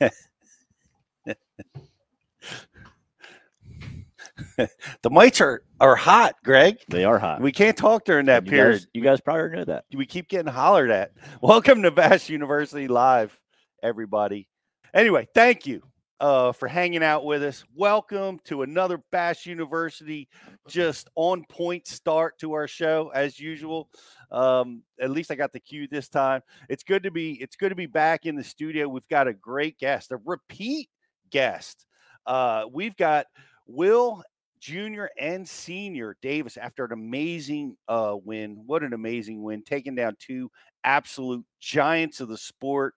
the mites are are hot, Greg. They are hot. We can't talk during that you period. Guys, you guys probably know that. we keep getting hollered at. Welcome to Bass University Live, everybody. Anyway, thank you uh, for hanging out with us. Welcome to another Bass University just on point start to our show as usual. Um, at least I got the cue this time. It's good to be it's good to be back in the studio. We've got a great guest, a repeat guest. Uh, we've got Will Junior and Senior Davis after an amazing uh, win. What an amazing win, taking down two absolute giants of the sport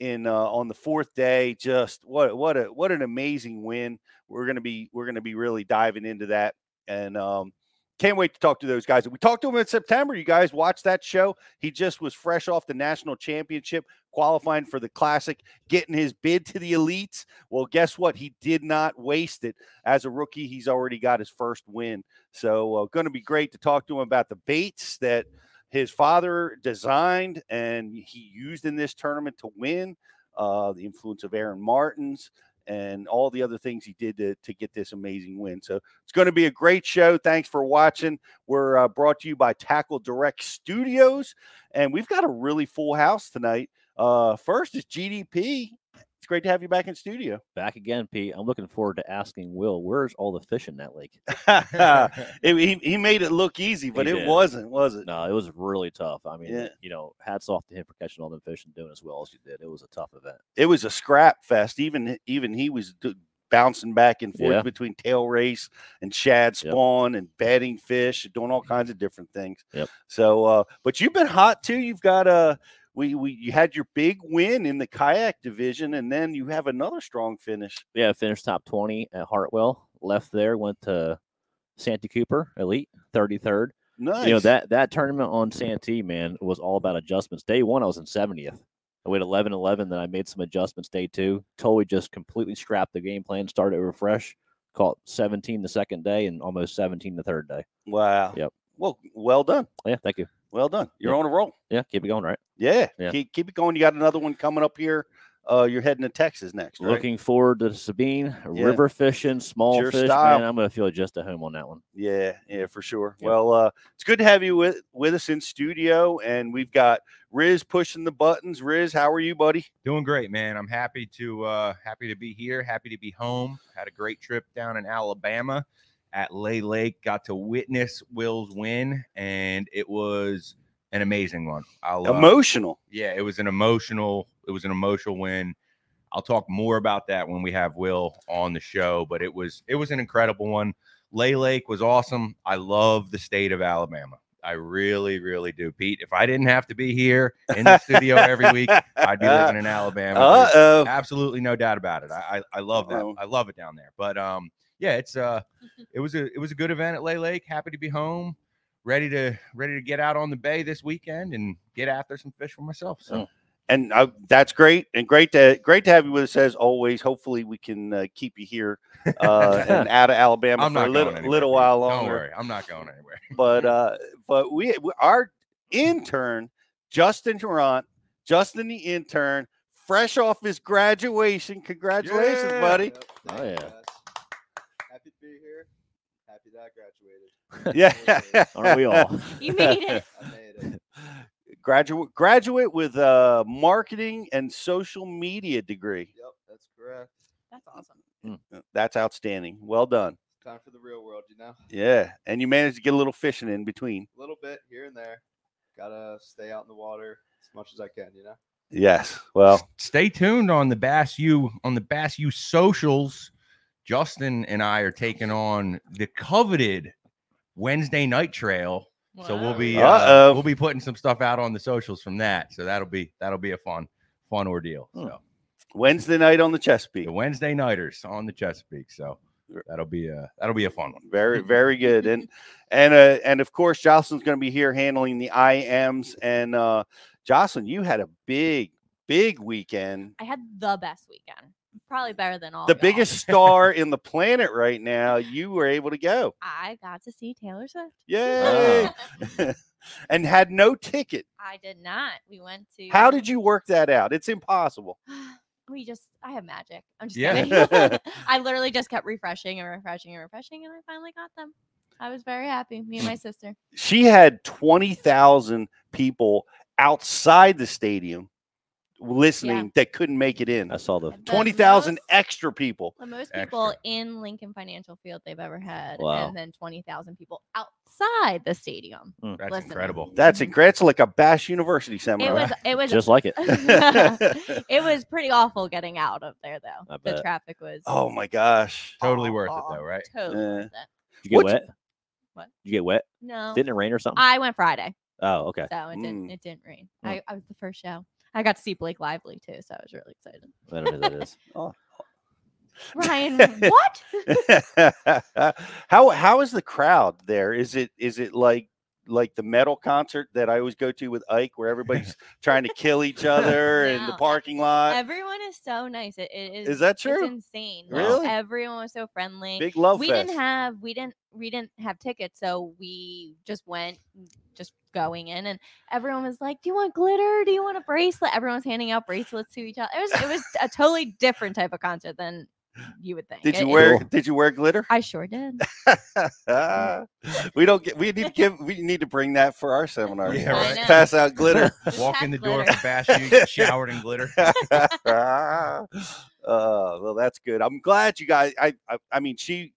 in uh, on the fourth day. Just what what a what an amazing win. We're gonna be we're gonna be really diving into that, and um, can't wait to talk to those guys. We talked to him in September. You guys watched that show. He just was fresh off the national championship, qualifying for the classic, getting his bid to the elites. Well, guess what? He did not waste it. As a rookie, he's already got his first win. So, uh, going to be great to talk to him about the baits that his father designed and he used in this tournament to win. Uh, the influence of Aaron Martens and all the other things he did to, to get this amazing win. So it's going to be a great show. Thanks for watching. We're uh, brought to you by Tackle Direct Studios, and we've got a really full house tonight. Uh, first is GDP. It's great to have you back in studio. Back again, Pete. I'm looking forward to asking Will, where's all the fish in that lake? It- he, he made it look easy, but He it did. wasn't, was it? No, it was really tough. I mean, Yeah. you know, hats off to him for catching all them fish and doing as well as you did. It was a tough event. It was a scrap fest. Even even he was d- bouncing back and forth Yeah. between tail race and shad Yep. spawn and bedding fish, doing all kinds of different things. Yep. So, uh, but you've been hot too. You've got a we we you had your big win in the kayak division, and then you have another strong finish. Yeah, finished top 20 at Hartwell. Left there, went to Santee Cooper Elite, 33rd. Nice. You know, that that tournament on Santee, man, was all about adjustments. Day one, I was in 70th. I went 11 11, then I made some adjustments day two. Totally just completely scrapped the game plan, started over fresh, caught 17 the second day and almost 17 the third day. Wow. Yep. Well, well done. Yeah, thank you. Well done. You're Yep. on a roll. Yeah, keep it going, right? Yeah. Yeah. Keep, keep it going. You got another one coming up here. Uh, you're heading to Texas next, right? Looking forward to Sabine, Yeah. river fishing, small your fish, style. man. I'm going to feel just at home on that one. Yeah, yeah, for sure. Yep. Well, uh, it's good to have you with with us in studio, and we've got Riz pushing the buttons. Riz, how are you, buddy? Doing great, man. I'm happy to uh happy to be here, happy to be home. Had a great trip down in Alabama at Lay Lake. Got to witness Will's win, and it was an amazing one. I'll, uh, Emotional. yeah, it was an emotional, it was an emotional win. I'll talk more about that when we have Will on the show, but it was it was an incredible one. Lay Lake was awesome. I love the state of Alabama. I really, really do. Pete, if I didn't have to be here in the studio every week, I'd be living in Alabama. Uh oh, absolutely no doubt about it. I I, I love that. Uh-oh. I love it down there. But um, yeah, it's uh, it was a it was a good event at Lay Lake. Happy to be home, ready to ready to get out on the bay this weekend and get after some fish for myself. So Mm. And uh, that's great, and great to great to have you with us as always. Hopefully, we can uh, keep you here uh, and out of Alabama I'm for a little, anywhere. little Pete. while Don't longer. worry, I'm not going anywhere. but uh but we, we our intern justin durant justin the intern fresh off his graduation congratulations Yeah. buddy Oh, yeah. guys. Happy to be here. Happy that I graduated. yeah Aren't we all? You made it. I made it. graduate graduate with a marketing and social media degree Yep, that's correct. That's awesome. Hmm. that's outstanding well done Time for the real world, you know. yeah and you managed to get a little fishing in between A little bit here and there. Gotta stay out in the water as much as I can, you know. yes well Stay tuned on the Bass U on the Bass U socials. Justin and I are taking on the coveted Wednesday night trail. So we'll be uh, we'll be putting some stuff out on the socials from that. So that'll be that'll be a fun fun ordeal. Hmm. So wednesday night on the chesapeake the Wednesday nighters on the Chesapeake. So that'll be a that'll be a fun one. Very, very good. And and uh, and of course, Jocelyn's going to be here handling the IMs. And uh, Jocelyn, you had a big, big weekend. I had the best weekend. Probably better than all. The y'all. biggest star in the planet right now. You were able to go. I got to see Taylor Swift. Yay! and had no ticket. I did not. We went to. How did you work that out? It's impossible. we just I have magic. I'm just Yeah. kidding. I literally just kept refreshing and refreshing and refreshing, and I finally got them. I was very happy. Me and my sister. she had 20,000 people outside the stadium listening that couldn't make it in. I saw the The 20,000 extra people. The most people Extra. in Lincoln Financial Field they've ever had, Wow. and then twenty thousand people outside the stadium. That's listening. incredible. That's Mhm. incredible. It's like a Bass University It seminar. was. It was. just like it. it was pretty awful getting out of there, though. I The bet. traffic was oh my gosh. Totally worth it though, right? Totally Yeah. worth it. Did you get What's- wet? What? You get wet? No, Didn't it rain or something? I went Friday, oh, okay. so it didn't. Mm. It didn't rain. Mm. I, I was the first show. I got to see Blake Lively too, so I was really excited. I don't know who that is. Oh. Ryan, what? how how is the crowd there? Is it is it like like the metal concert that I always go to with Ike, where everybody's trying to kill each other in the parking lot? Everyone is so nice. It, it is. Is that It's true? insane. Like, Really? Everyone was so friendly. Big love we fest. didn't have we didn't we didn't have tickets so we just went just going in and everyone was like do you want glitter do you want a bracelet everyone was handing out bracelets to each other it was it was a totally different type of concert than you would think did you it- wear Cool. Did you wear glitter? i sure did we don't get. We need to give. We need to bring that for our seminar. Yeah, right. Pass out glitter. Walk in the door glitter. for Bash, you get showered in glitter. uh, well, that's good. I'm glad you guys. I, I, I mean, she,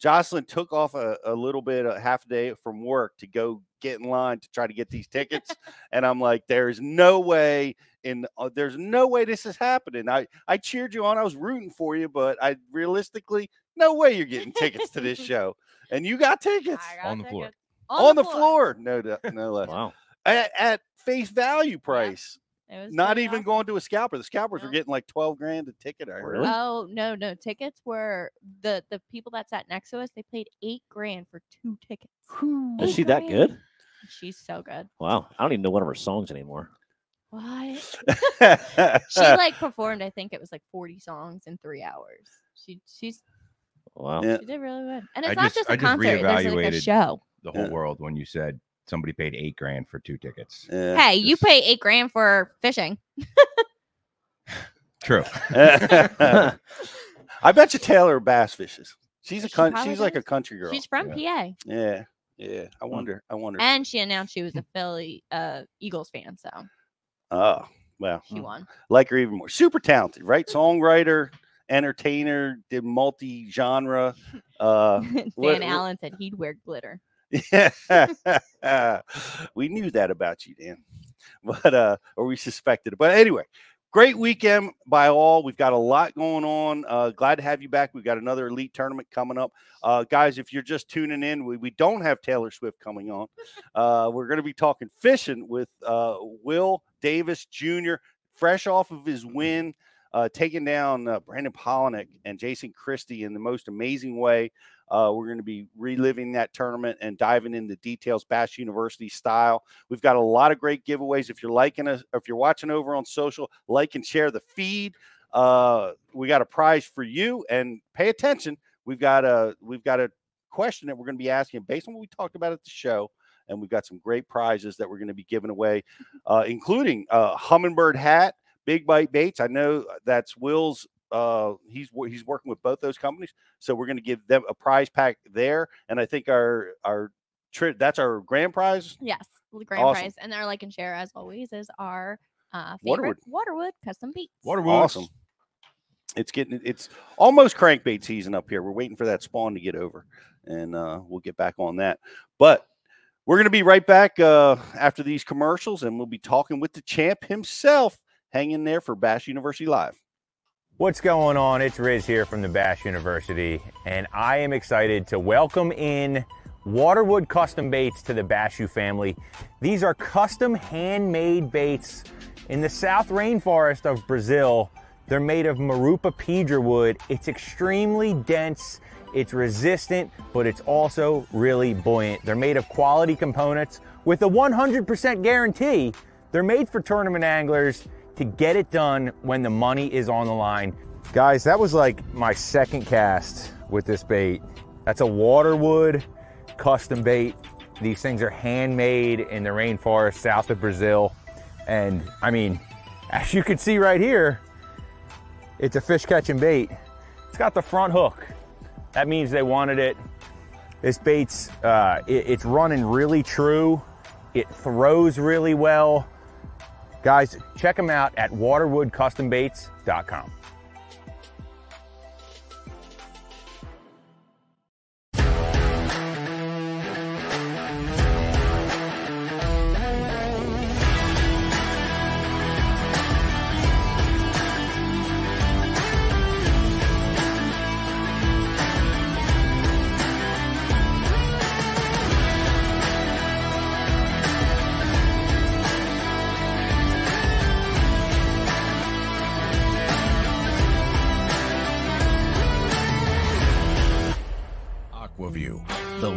Jocelyn took off a, a little bit, a half a day from work to go get in line to try to get these tickets, and I'm like, there's no way. In uh, there's no way this is happening. I I cheered you on. I was rooting for you, but I realistically, no way you're getting tickets to this show, and you got tickets got on the floor. tickets. on, the floor. No, doubt- no less. Wow. At, at face value price. It was Not even awesome. going to a scalper. The scalpers were getting like 12 grand a ticket. I heard. Really? Oh no, no tickets were the the people that sat next to us. They paid eight grand for two tickets. Is Eight she that good? She's so good. Wow. I don't even know one of her songs anymore. What? She like performed i think it was like 40 songs in three hours she she's Wow. Yeah. she did really good and it's I not just- just, I a just concert there's like a show The whole Yeah. world when you said somebody paid eight grand for two tickets. Yeah. hey you pay eight grand for fishing True. I bet you Taylor bass fishes. She's a She con- probably she's like a country girl. she's from pa yeah, yeah. I wonder. I wonder. and she announced she was a philly uh eagles fan so Oh, well, she won like her even more. Super talented, right? Songwriter, entertainer, did multi genre. Uh, dan what- what- allen said he'd wear glitter yeah, we knew that about you, Dan, but uh, or we suspected it. But anyway, great weekend by all. We've got a lot going on. Uh, glad to have you back. We've got another elite tournament coming up, uh, guys. If you're just tuning in, we, we don't have Taylor Swift coming on. Uh, we're going to be talking fishing with uh, Will Davis Jr. Fresh off of his win. Uh, taking down uh, Brandon Palaniuk and Jason Christie in the most amazing way. Uh, we're going to be reliving that tournament and diving into details, Bass University style. We've got a lot of great giveaways. If you're liking us, if you're watching over on social, like and share the feed. Uh, we got a prize for you, and pay attention. We've got a we've got a question that we're going to be asking based on what we talked about at the show, and we've got some great prizes that we're going to be giving away, uh, including a Humminbird hat, Big Bite Baits. I know that's Will's. Uh, he's he's working with both those companies. So we're going to give them a prize pack there, and I think our our tri- that's our grand prize. yes the grand Awesome. prize and our like and share as always is our uh favorite waterwood, custom beats Waterwood, Awesome. It's getting it's almost crankbait season up here. We're waiting for that spawn to get over, and uh, we'll get back on that. But we're going to be right back uh, after these commercials, and we'll be talking with the champ himself. Hang in there for Bass University Live. What's going on? It's Riz here from the Bash University, and I am excited to welcome in Waterwood Custom Baits to the Bashu family. These are custom handmade baits in the South Rainforest of Brazil. They're made of Marupa pedra wood. It's extremely dense, it's resistant, but it's also really buoyant. They're made of quality components with a 100% guarantee. They're made for tournament anglers to get it done when the money is on the line. Guys, that was like my second cast with this bait. That's a waterwood custom bait. These things are handmade in the rainforest south of Brazil. And I mean, as you can see right here, It's a fish catching bait. It's got the front hook. That means they wanted it. This bait's uh, it- it's running really true. It throws really well. Guys, check them out at waterwoodcustombaits.com.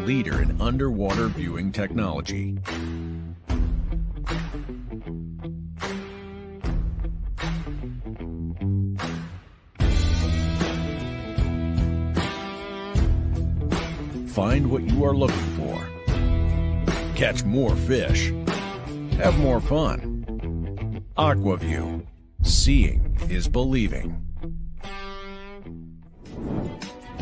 leader in underwater viewing technology. Find what you are looking for. Catch more fish. Have more fun. Aqua-Vu. Seeing is believing.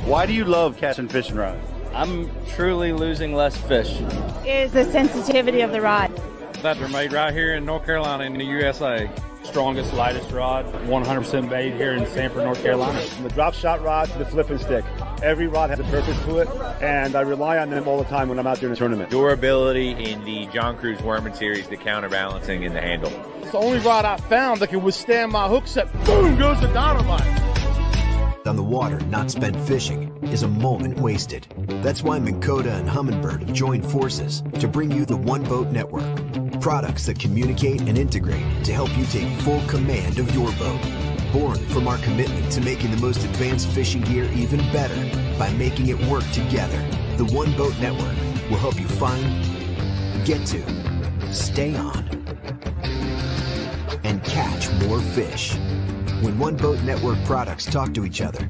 Why do you love catching fish and rods? I'm truly losing less fish. is the sensitivity of the rod. That they're made right here in North Carolina in the USA. strongest, lightest rod, 100% made here in Sanford, North Carolina. From the drop shot rod to the flipping stick. Every rod has a purpose to it, and I rely on them all the time when I'm out doing a tournament. Durability in the John Crews Worming series, the counterbalancing in the handle. It's the only rod I found that can withstand my hook set. Boom goes the dynamite. on the water not spent fishing is a moment wasted. That's why Minn and Humminbird have joined forces to bring you the One Boat Network. Products that communicate and integrate to help you take full command of your boat. Born from our commitment to making the most advanced fishing gear even better by making it work together. The One Boat Network will help you find, get to, stay on, and catch more fish. When One Boat Network products talk to each other,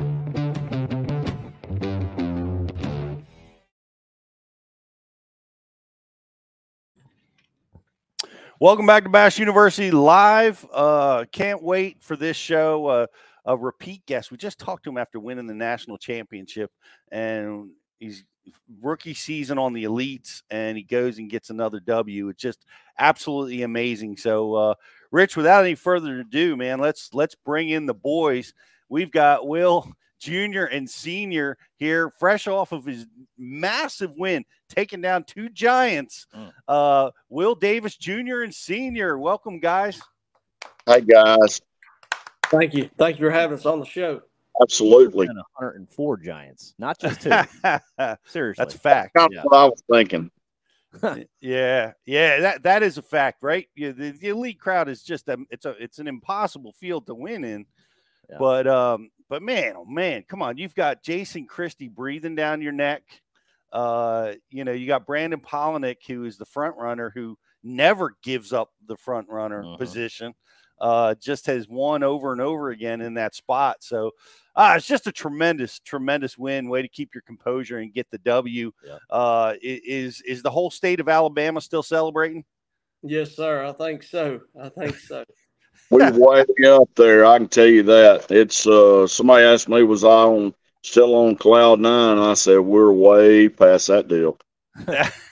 Welcome back to Bass University Live. Uh, can't wait for this show. Uh, a repeat guest. We just talked to him after winning the national championship, and he's rookie season on the elites, and he goes and gets another W. It's just absolutely amazing. So, uh, Rich, without any further ado, man, let's let's bring in the boys. We've got Will Junior and Senior here, fresh off of his massive win, taking down two giants. Uh, Will Davis Jr. and Senior, welcome, guys. Hi, guys. Thank you. Thank you for having us on the show. Absolutely. And 104 Giants, not just two. Seriously, That's a fact. Kind of what I was thinking. yeah, yeah, that that is a fact, right? Yeah, the, the elite crowd is just a it's a it's an impossible field to win in. But um, but man, oh man, come on, you've got Jason Christie breathing down your neck. Uh, you know, you got Brandon Palaniuk, who is the front runner, who never gives up the front runner position. Uh, just has won over and over again in that spot. So uh, it's just a tremendous, tremendous win. Way to keep your composure and get the W. Uh, is is the whole state of Alabama still celebrating? Yes, sir. I think so. I think so. We way up there. I can tell you that. It's uh somebody asked me was I on still on cloud nine, I said we're way past that deal.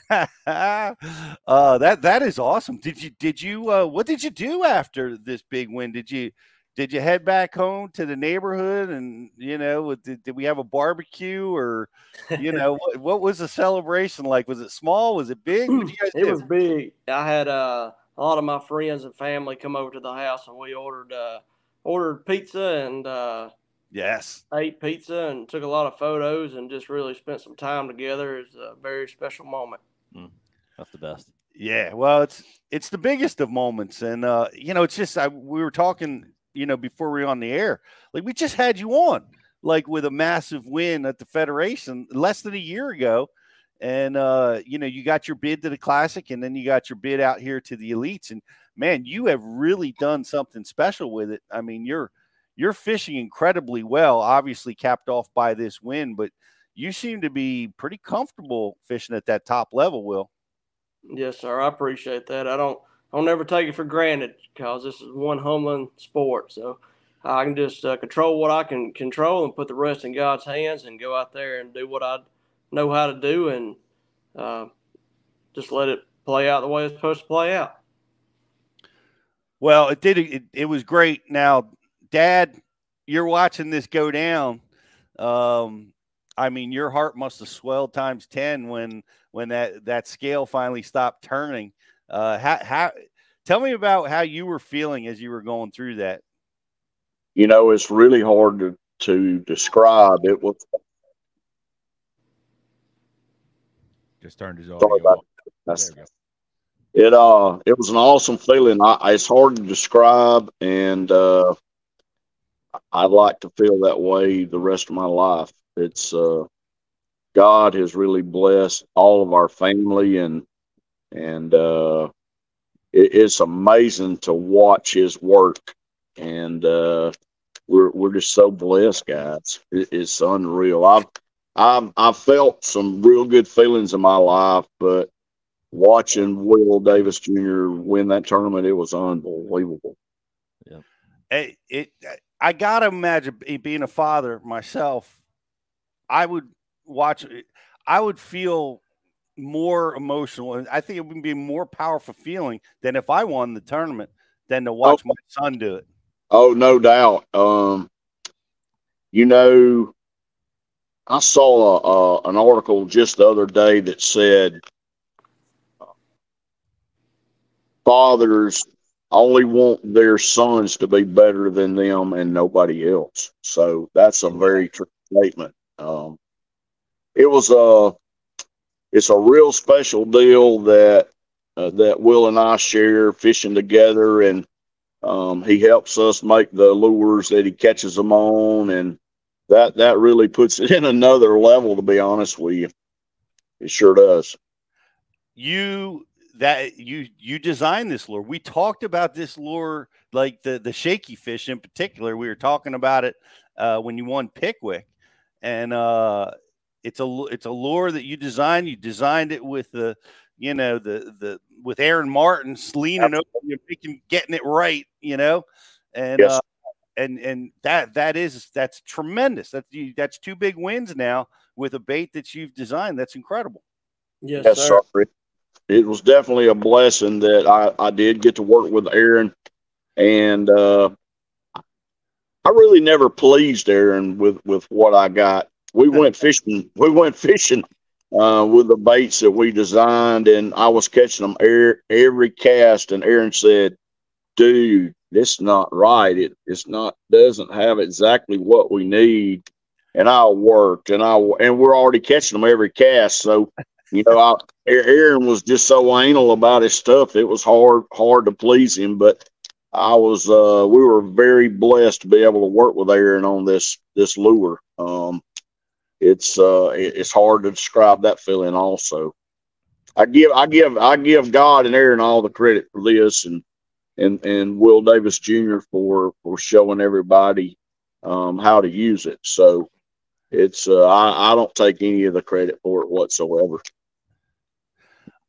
uh, that that is awesome. Did you did you uh, what did you do after this big win? Did you did you head back home to the neighborhood and you know did, did we have a barbecue or you know what, what was the celebration like? Was it small? Was it big? What did you guys It do? was big. I had uh, a lot of my friends and family come over to the house, and we ordered uh, ordered pizza and uh, yes, ate pizza and took a lot of photos and just really spent some time together. It's a very special moment. That's the best. Yeah, well, it's it's the biggest of moments, and uh, you know, it's just I, we were talking, you know, before we were on the air, like we just had you on, like with a massive win at the Federation less than a year ago, and uh, you know you got your bid to the classic, and then you got your bid out here to the elites, and man, you have really done something special with it. I mean, you're you're fishing incredibly well, obviously capped off by this win, but you seem to be pretty comfortable fishing at that top level, Will. Yes, sir. I appreciate that. I don't i'll never take it for granted because this is one humbling sport. So I can just uh, control what I can control and put the rest in God's hands and go out there and do what I know how to do and uh, just let it play out the way it's supposed to play out. Well, it did. It, it was great. Now, Dad, you're watching this go down. Um, I mean, your heart must have swelled times ten when when that that scale finally stopped turning. Uh, how, how tell me about how you were feeling as you were going through that. You know, it's really hard to to describe. It was just turned his Sorry audio off. that. it uh it was an awesome feeling. I, it's hard to describe, and uh, I'd like to feel that way the rest of my life. It's uh, God has really blessed all of our family, and and uh, it, it's amazing to watch His work, and uh, we're we're just so blessed, guys. It, it's unreal. I've I've I've felt some real good feelings in my life, but watching Will Davis Jr. win that tournament, it was unbelievable. it, it I gotta imagine being a father myself. I would watch. I would feel more emotional, and I think it would be a more powerful feeling than if I won the tournament than to watch my son do it. Oh, no doubt. Um, you know, I saw a, a, an article just the other day that said fathers only want their sons to be better than them and nobody else. So that's a very true statement. Um, it was a, it's a real special deal that uh, that Will and I share fishing together, and um, he helps us make the lures that he catches them on, and that that really puts it in another level. To be honest with you, it sure does. You that you you designed this lure. We talked about this lure, like the the shaky fish in particular. We were talking about it uh, when you won Pickwick, and uh, it's a it's a lure that you designed. You designed it with the you know the the with Aaron Martin leaning over you, making getting it right. You know, and Yes. uh, and and that that is that's tremendous. That's that's two big wins now with a bait that you've designed. That's incredible. Yes, Yes, sir. sir. It, it was definitely a blessing that I, I did get to work with Aaron, and uh, I really never pleased Aaron with with what I got. We went fishing. We went fishing uh, with the baits that we designed, and I was catching them every, every cast. And Aaron said, "Dude, this not right. It it's not doesn't have exactly what we need." And I worked, and I and we're already catching them every cast. So you know, I, Aaron was just so anal about his stuff. It was hard hard to please him, but I was uh we were very blessed to be able to work with Aaron on this this lure. Um it's uh it's hard to describe that feeling also. I give I give I give God and Aaron all the credit for this and and and Will Davis Jr. for for showing everybody um how to use it. So it's uh I, I don't take any of the credit for it whatsoever.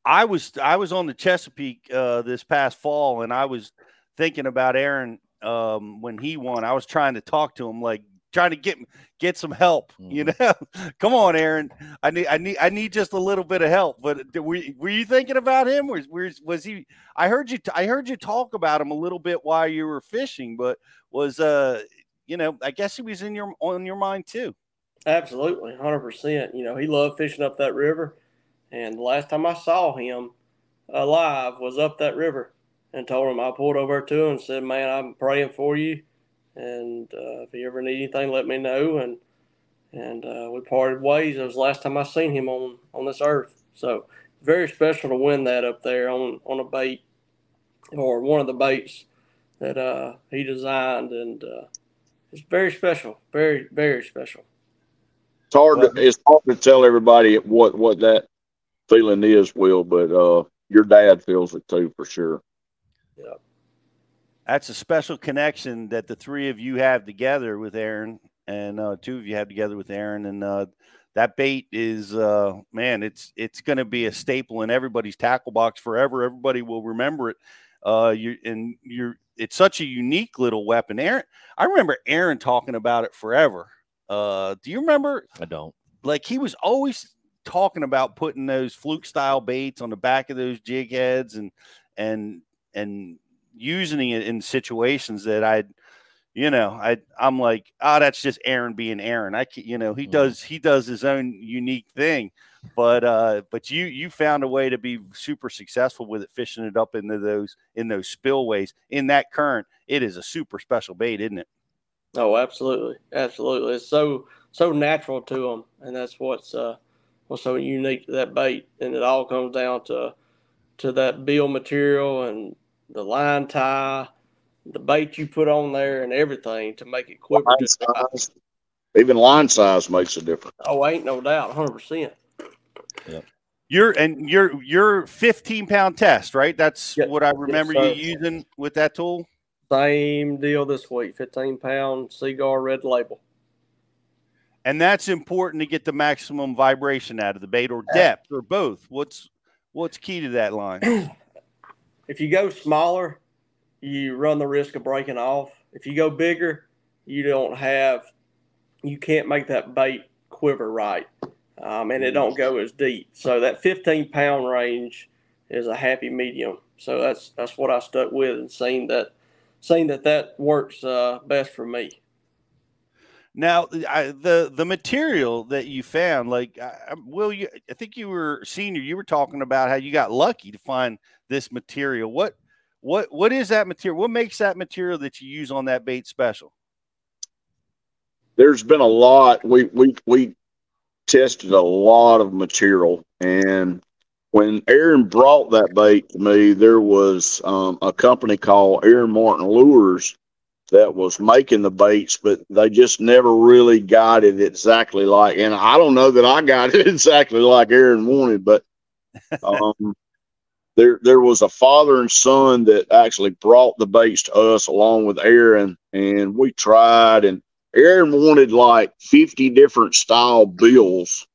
I was I was on the Chesapeake uh, this past fall, and I was thinking about Aaron um, when he won. I was trying to talk to him, like trying to get get some help. You know, come on, Aaron. I need I need I need just a little bit of help. But were, were you thinking about him? Was was, was he? I heard you I heard you talk about him a little bit while you were fishing, but was uh you know I guess he was in your on your mind too. Absolutely, hundred percent. You know, he loved fishing up that river, and the last time I saw him alive was up that river, and told him I pulled over to him and said, "Man, I'm praying for you, and uh, if you ever need anything, let me know." And and uh, we parted ways. It was the last time I seen him on on this earth. So very special to win that up there on on a bait or one of the baits that uh, he designed, and uh, it's very special, very very special. It's hard. To, it's hard to tell everybody what what that feeling is, Will, but uh, your dad feels it too for sure. Yeah. That's a special connection that the three of you have together with Aaron, and uh, two of you have together with Aaron, and uh, that bait is uh, man, it's it's going to be a staple in everybody's tackle box forever. Everybody will remember it. Uh, you and you're it's such a unique little weapon. Aaron, I remember Aaron talking about it forever. Uh, do you remember? I don't. Like he was always talking about putting those fluke style baits on the back of those jig heads and and and using it in situations that I'd you know I I'm like oh that's just Aaron being Aaron. I can you know he does he does his own unique thing. But uh but you you found a way to be super successful with it fishing it up into those in those spillways. In that current it is a super special bait isn't it? Oh, absolutely, absolutely. It's so so natural to them, and that's what's uh, what's so unique to that bait. And it all comes down to to that bill material and the line tie, the bait you put on there, and everything to make it quiver. Line size, even line size makes a difference. Oh, ain't no doubt, hundred percent. You're and you're you're 15 pound test, right? That's what I remember sir. you using with that tool. Same deal this week. Fifteen pound Seaguar red label. And that's important to get the maximum vibration out of the bait or depth or both. What's what's key to that line? If you go smaller, you run the risk of breaking off. If you go bigger, you don't have, you can't make that bait quiver right, um, and it don't go as deep. So that 15 pound range is a happy medium. So that's that's what I stuck with and seen that seen that that works uh, best for me. Now, I, the the material that you found, like, I, Will, you, I think you were senior. You were talking about how you got lucky to find this material. What what what is that material? What makes that material that you use on that bait special? there's been a lot. We we we tested a lot of material, and when Aaron brought that bait to me, there was um, a company called Aaron Martin Lures that was making the baits, but they just never really got it exactly like. And I don't know that I got it exactly like Aaron wanted, but um, there there was a father and son that actually brought the baits to us along with Aaron, and we tried. And Aaron wanted like fifty different style bills,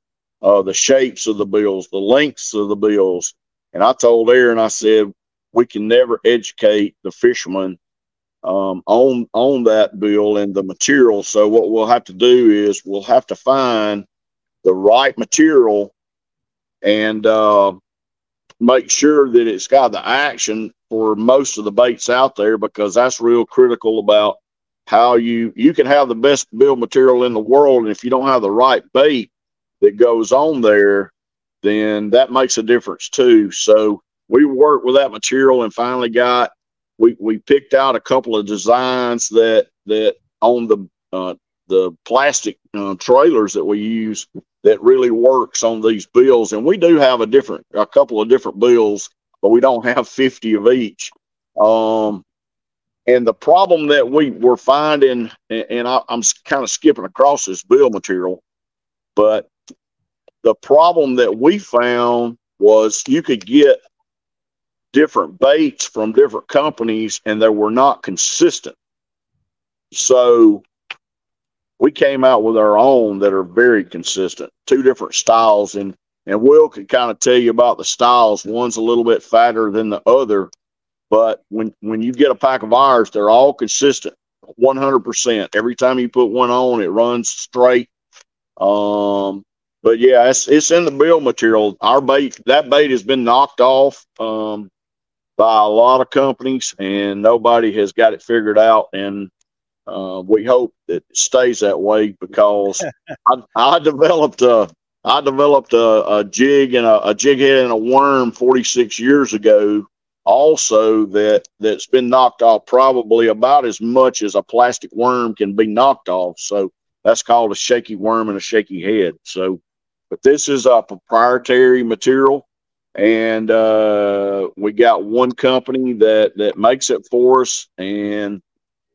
uh, the shapes of the bills, the lengths of the bills. And I told Aaron, I said, we can never educate the fishermen um, on on that bill and the material. So what we'll have to do is we'll have to find the right material and uh, make sure that it's got the action for most of the baits out there because that's real critical about how you you can have the best bill material in the world and if you don't have the right bait that goes on there then that makes a difference too so we worked with that material and finally got we we picked out a couple of designs that that on the uh, the plastic uh, trailers that we use that really works on these bills. And we do have a different a couple of different bills but we don't have 50 of each. Um and the problem that we were finding and, and I, i'm kind of skipping across this bill material but the problem that we found was you could get different baits from different companies and they were not consistent. So we came out with our own that are very consistent, two different styles and and Will could kind of tell you about the styles. One's a little bit fatter than the other, but when when you get a pack of ours, they're all consistent, 100%. Every time you put one on, it runs straight. Um, but yeah, it's it's in the bill material. Our bait that bait has been knocked off um, by a lot of companies, and nobody has got it figured out. And uh, we hope that it stays that way because I, I developed a I developed a, a jig and a, a jig head and a worm 46 years ago. Also, that that's been knocked off probably about as much as a plastic worm can be knocked off. So that's called a shaky worm and a shaky head. So, but this is a proprietary material and uh, we got one company that that makes it for us, and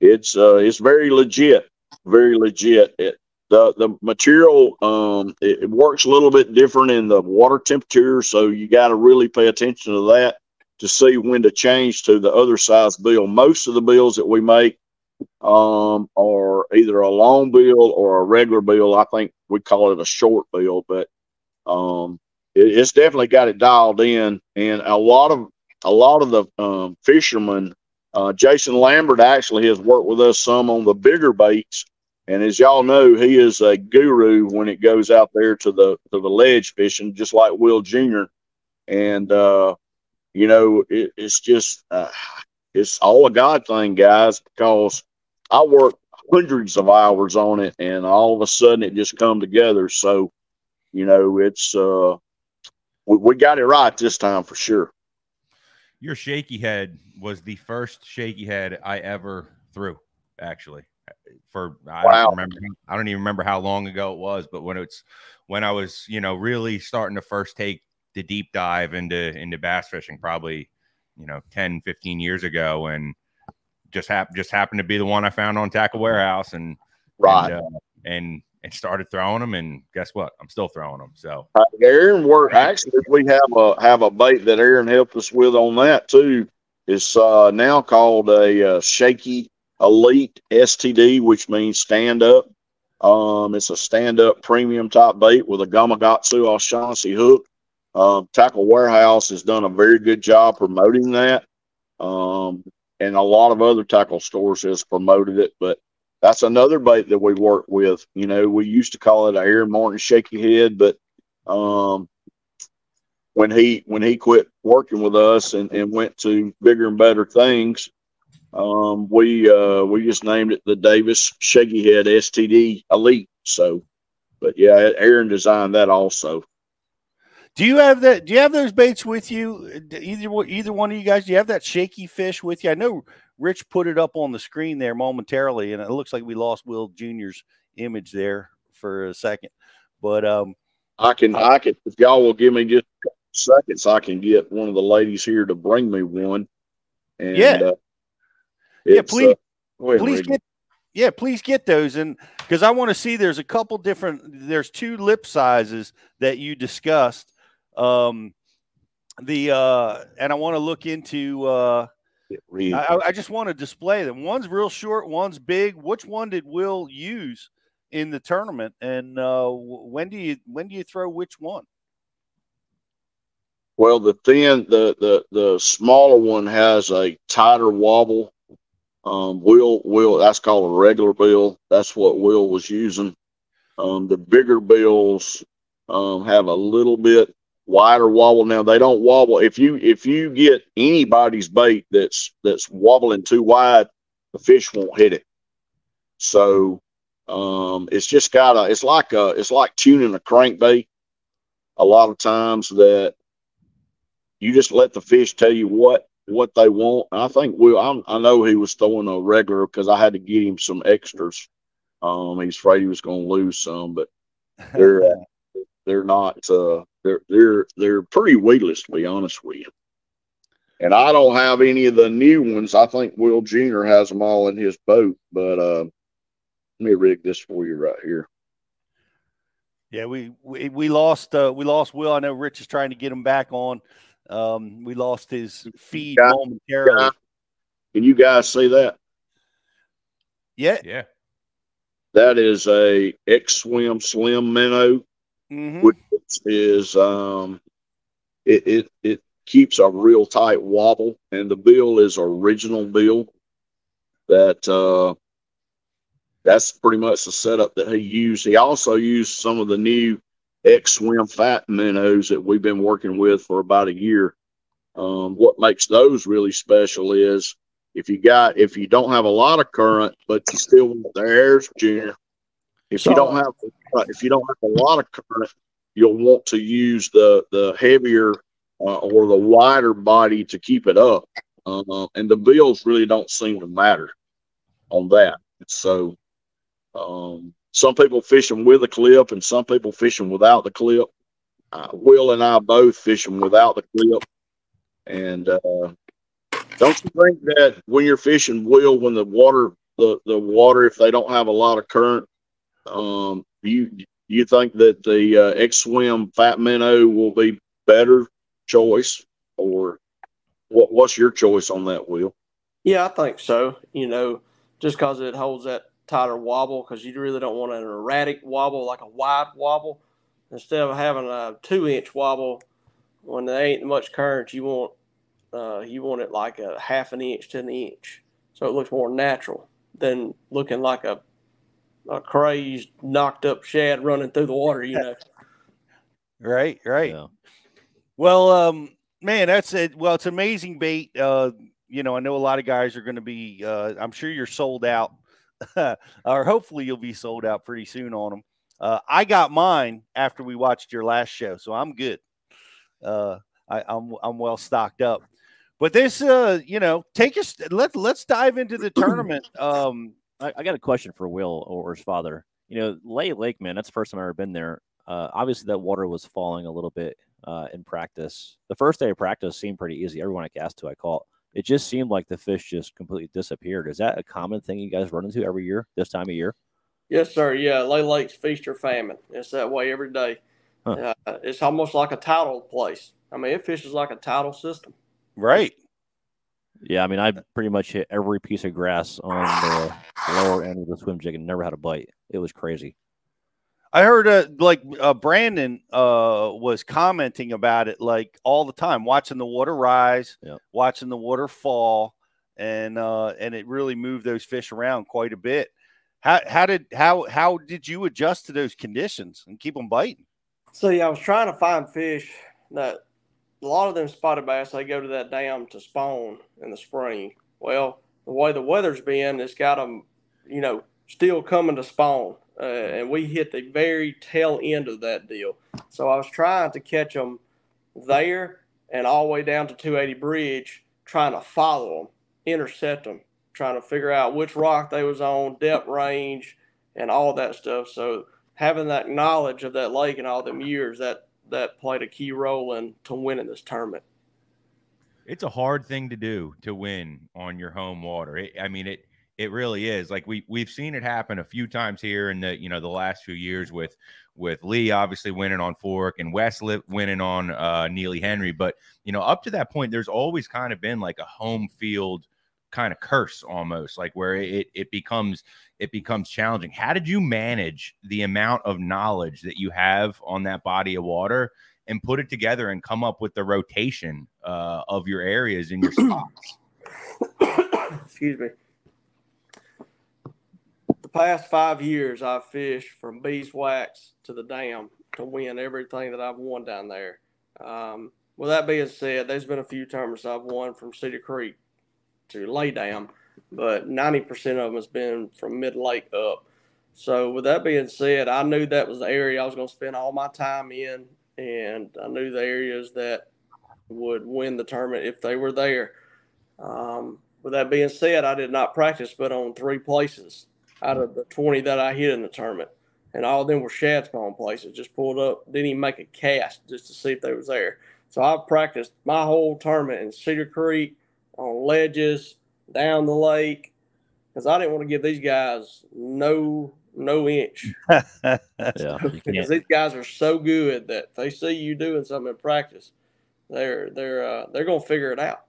it's uh, it's very legit, very legit. It, the the material um, it, it works a little bit different in the water temperature, so you got to really pay attention to that to see when to change to the other size bill. Most of the bills that we make um, are either a long bill or a regular bill. I think we call it a short bill, but um, it's definitely got it dialed in. And a lot of a lot of the um, fishermen, uh, Jason Lambert actually has worked with us some on the bigger baits. And as y'all know, he is a guru when it goes out there to the to the ledge fishing, just like Will Jr. And uh, you know, it, it's just uh, it's all a God thing, guys, because I worked hundreds of hours on it, and all of a sudden it just come together. So, you know, it's uh, we, we got it right this time for sure. Your shaky head was the first shaky head I ever threw, actually. For I Wow. don't remember, I don't even remember how long ago it was, but when it's when I was, you know, really starting to first take the deep dive into into bass fishing, probably, you know, 10, 15 years ago, and just happened just happened to be the one I found on Tackle Warehouse, and Right. and, uh, and and started throwing them, and guess what? I'm still throwing them. So Uh, Aaron actually we have a have a bait that Aaron helped us with on that too. It's uh, now called a uh, shaky elite STD, which means stand up. Um, it's a stand up premium type bait with a Gamakatsu O'Shaughnessy hook. Um, Tackle Warehouse has done a very good job promoting that. Um, and a lot of other tackle stores has promoted it, but that's another bait that we work with. You know, we used to call it a Aaron Martin shaky head, but um, when he when he quit working with us and, and went to bigger and better things, um, we uh, we just named it the Davis Shaky Head STD Elite. So, but yeah, Aaron designed that also. Do you have that? Do you have those baits with you? Either either one of you guys? Do you have that shaky fish with you? I know Rich put it up on the screen there momentarily, and it looks like we lost Will Junior's image there for a second. But um, I can I can if y'all will give me just seconds, I can get one of the ladies here to bring me one. And Yeah. uh, yeah, please, uh, please get, yeah, please get those, and because I want to see. There's a couple different. There's two lip sizes that you discussed. Um, the uh, and I want to look into. Uh, Read. I, I- I just want to display them. One's real short, one's big. Which one did Will use in the tournament? And uh, when do you when do you throw which one? Well, the thin, the the the smaller one has a tighter wobble. Um, Will Will that's called a regular bill. That's what Will was using. Um, the bigger bills um, have a little bit wider wobble. Now they don't wobble. If you if you get anybody's bait that's that's wobbling too wide, the fish won't hit it. So um, it's just got a. It's like a. It's like tuning a crankbait. A lot of times that you just let the fish tell you what what they want. And I think Will. I'm, I know he was throwing a regular because I had to get him some extras. Um, he's afraid he was going to lose some, but they're they're not. Uh, they're they're they're pretty weedless to be honest with you. And I don't have any of the new ones. I think Will Jr. has them all in his boat. But uh, let me rig this for you right here. Yeah, we we, we lost uh, we lost Will. I know Rich is trying to get him back on. Um, we lost his feed Got- momentarily. got- Can you guys see that? Yeah, yeah. That is a X Swim Slim Minnow, Mhm. which is um, it, it it keeps a real tight wobble, and the bill is original bill. That uh, that's pretty much the setup that he used. He also used some of the new X Swim Fat minnows that we've been working with for about a year. Um, what makes those really special is if you got if you don't have a lot of current, but you still want the airs, Junior. If you don't have uh, if you don't have a lot of current, you'll want to use the the heavier uh, or the wider body to keep it up. Uh, and the bills really don't seem to matter on that. So um, some people fishing with a clip and some people fishing without the clip. Uh, Will and I both fishing without the clip. And uh, don't you think that when you're fishing, Will, when the water, the, the water, if they don't have a lot of current, Um, you you think that the uh, X Swim Fat Minnow will be better choice, or what? What's your choice on that, Will? Yeah, I think so. You know, just because it holds that tighter wobble, because you really don't want an erratic wobble like a wide wobble. Instead of having a two-inch wobble, when there ain't much current, you want uh, you want it like a half an inch to an inch, so it looks more natural than looking like a a crazed, knocked up shad running through the water. You know. Right, right. Well, um, man, that's it. Well, it's amazing bait. Uh, you know, I know a lot of guys are going to be. Uh, I'm sure you're sold out, or hopefully you'll be sold out pretty soon on them. Uh, I got mine after we watched your last show, so I'm good. Uh, I, I'm I'm well stocked up. But this, uh, you know, take us. Let let's dive into the tournament. Um, I, I got a question for Will or his father. You know, Lay Lake, man, that's the first time I've ever been there. Uh, obviously, that water was falling a little bit uh, in practice. The first day of practice seemed pretty easy. Everyone I cast to, I caught. It just seemed like the fish just completely disappeared. Is that a common thing you guys run into every year this time of year? Yes, sir. Yeah, Lay Lake's feast or famine. It's that way every day. Huh. Uh, it's almost like a tidal place. I mean, it fishes like a tidal system. Right. Yeah, I mean, I pretty much hit every piece of grass on the lower end of the swim jig and never had a bite. It was crazy. I heard uh, like uh, Brandon uh, was commenting about it like all the time, watching the water rise, watching the water fall, and uh, and it really moved those fish around quite a bit. How how did how how did you adjust to those conditions and keep them biting? So yeah, I was trying to find fish that a lot of them spotted bass they go to that dam to spawn in the spring. Well, the way the weather's been, it's got them, you know, still coming to spawn, uh, and we hit the very tail end of that deal. So I was trying to catch them there and all the way down to 280 Bridge, trying to follow them, intercept them, trying to figure out which rock they was on, depth range, and all that stuff. So having that knowledge of that lake and all them years, that that played a key role in to winning this tournament. It's a hard thing to do to win on your home water. It, I mean, it it really is. Like we we've seen it happen a few times here in the you know the last few years with with Lee obviously winning on Fork and Westlet winning on uh, Neely Henry. But you know up to that point, there's always kind of been like a home field kind of curse almost like where it it becomes it becomes challenging how did you manage the amount of knowledge that you have on that body of water and put it together and come up with the rotation uh, of your areas and your spots Excuse me. The past five years, I've fished from beeswax to the dam to win everything that I've won down there. Um, with that being said, there's been a few tournaments I've won from Cedar Creek to lay down, but 90% of them has been from mid lake up. So, with that being said, I knew that was the area I was going to spend all my time in, and I knew the areas that would win the tournament if they were there. Um, with that being said, I did not practice but on three places out of the 20 that I hit in the tournament. And all of them were shad spawn places. Just pulled up, didn't even make a cast just to see if they was there. So I practiced my whole tournament in Cedar Creek, on ledges, down the lake, because I didn't want to give these guys no no inch. yeah, because these guys are so good that if they see you doing something in practice, they're they're uh, they're gonna figure it out.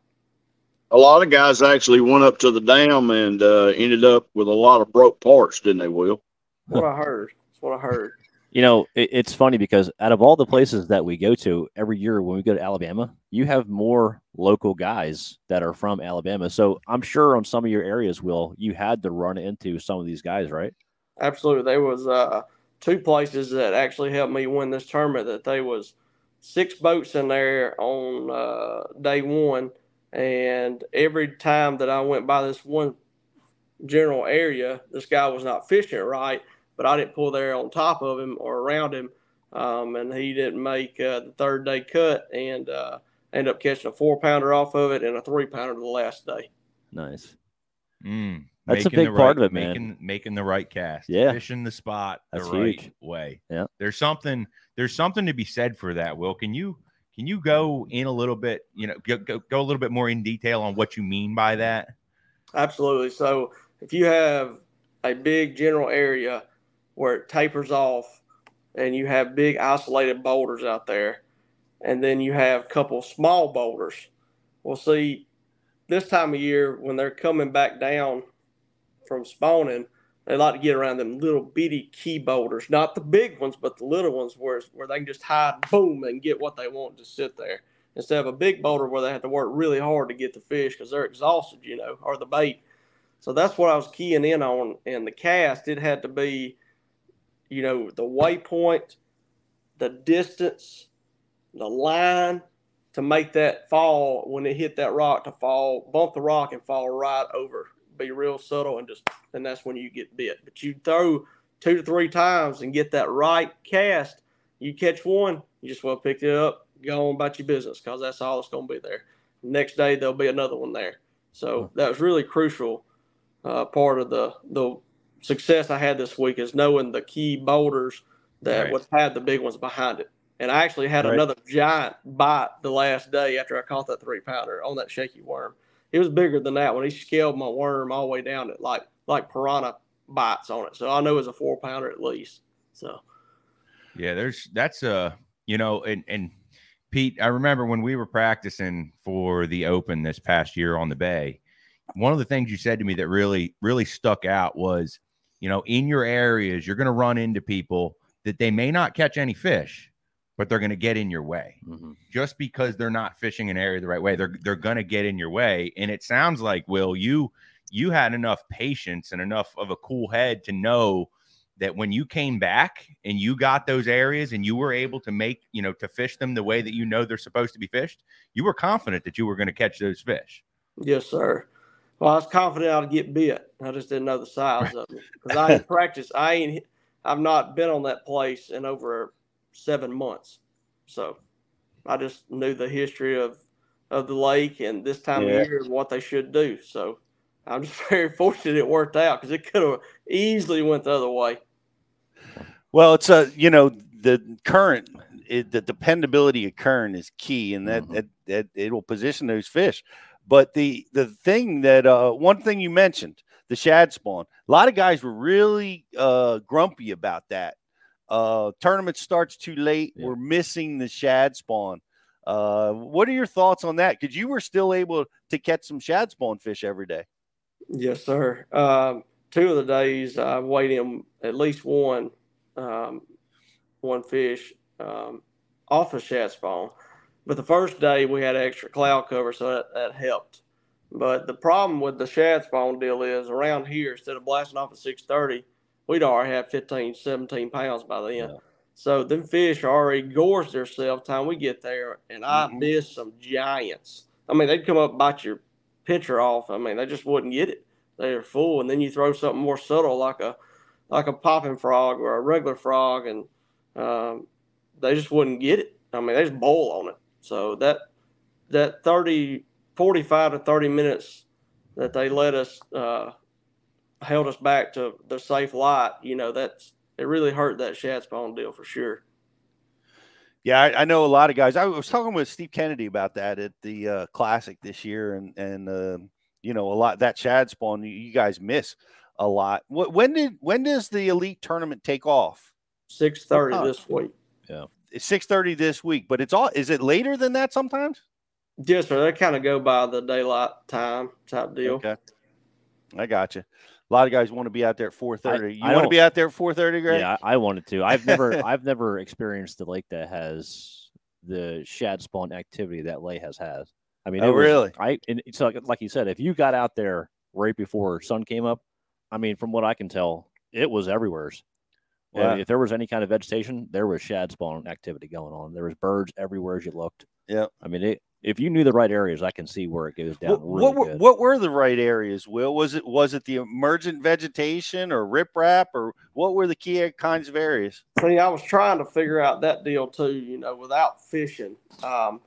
A lot of guys actually went up to the dam and uh, ended up with a lot of broke parts, didn't they, Will? That's what I heard. That's what I heard. You know, it, it's funny because out of all the places that we go to every year when we go to Alabama, you have more local guys that are from Alabama. So I'm sure on some of your areas, Will, you had to run into some of these guys, right? Absolutely. There was uh, two places that actually helped me win this tournament. That there was six boats in there on uh, day one, and every time that I went by this one general area, this guy was not fishing right, but I didn't pull there on top of him or around him, um, and he didn't make uh, the third day cut, and uh, ended up catching a four pounder off of it and a three pounder the last day. Nice. Mm, That's a making big the part right- of it, man. Making, making the right cast, Yeah. fishing the spot That's the right huge. way. Yeah. There's something. There's something to be said for that. Will, can you can you go in a little bit? You know, go, go, go a little bit more in detail on what you mean by that. Absolutely. So if you have a big general area, where it tapers off and you have big isolated boulders out there. And then you have a couple small boulders. Well, see, this time of year when they're coming back down from spawning, they like to get around them little bitty key boulders, not the big ones, but the little ones where where they can just hide, boom, and get what they want to sit there instead of a big boulder where they have to work really hard to get the fish because they're exhausted, you know, or the bait. So that's what I was keying in on. And the cast, it had to be, you know, the waypoint, the distance, the line to make that fall when it hit that rock to fall, bump the rock and fall right over. Be real subtle and just, and that's when you get bit. But you throw two to three times and get that right cast. You catch one, you just well pick it up, go on about your business because that's all that's going to be there. Next day there'll be another one there. So that was really crucial uh, part of the the success I had this week is knowing the key boulders that Right. would have the big ones behind it. And I actually had Right. another giant bite the last day after I caught that three pounder on that shaky worm. It was bigger than that one. He scaled my worm all the way down to like like piranha bites on it. So I know it was a four pounder at least. So Yeah, there's that's uh you know, and and Pete, I remember when we were practicing for the Open this past year on the Bay. One of the things you said to me that really really stuck out was, you know, in your areas you're going to run into people that they may not catch any fish, but they're going to get in your way. Mm-hmm. Just because they're not fishing an area the right way, they're they're going to get in your way. And it sounds like Will, you you had enough patience and enough of a cool head to know that when you came back and you got those areas and you were able to make, you know, to fish them the way that you know they're supposed to be fished, you were confident that you were going to catch those fish. Yes, sir. Well, I was confident I'd get bit. I just didn't know the size of it because I ain't practiced. I ain't. I've not been on that place in over seven months, so I just knew the history of of the lake and this time Yeah. of year and what they should do. So I'm just very fortunate it worked out because it could have easily went the other way. Well, it's a you know the current, it, the dependability of current is key, and that, mm-hmm. that that it will position those fish. But the the thing that uh, one thing you mentioned, the shad spawn. A lot of guys were really uh, grumpy about that. Uh, tournament starts too late. We're missing the shad spawn. Uh, what are your thoughts on that? Because you were still able to catch some shad spawn fish every day. Yes, sir. Um, two of the days I weighed him at least one, um, one fish um, off of shad spawn. But the first day we had extra cloud cover, so that, that helped. But the problem with the shad spawn deal is around here, instead of blasting off at 630, we'd already have 15, 17 pounds by then. So them fish already gorged themselves time we get there, and I missed some giants. I mean, they'd come up and bite your pitcher off. I mean, they just wouldn't get it. They're full, and then you throw something more subtle like a like a popping frog or a regular frog, and um, they just wouldn't get it. I mean, they just bowl on it. So that that 30, 45 to 30 minutes that they let us uh, held us back to the safe light, you know, that's it really hurt that shad spawn deal for sure. Yeah, I, I know a lot of guys. I was talking with Steve Kennedy about that at the uh, classic this year, and and uh, you know a lot that shad spawn you, you guys miss a lot. What when did when does the elite tournament take off? Six thirty this week. Yeah, It's six thirty this week, but it's all. Is it later than that sometimes? Yes, sir. They kind of go by the daylight time type deal. Okay, I got you. A lot of guys want to be out there at four thirty. You I want to be out there at four thirty, Greg? Yeah, I I wanted to. I've never I've never experienced the lake that has the shad spawn activity that Lay has has. I mean, Oh, it was- really? I and it's like like you said, if you got out there right before sun came up, I mean, from what I can tell, it was everywhere's. Yeah. If there was any kind of vegetation, there was shad spawn activity going on. There was birds everywhere as you looked. Yeah. I mean, it, if you knew the right areas, I can see where it goes down. What, really what, were, good. what were the right areas? Will was it was it the emergent vegetation or riprap or what were the key kinds of areas? See, I was trying to figure out that deal too, you know, without fishing. Um,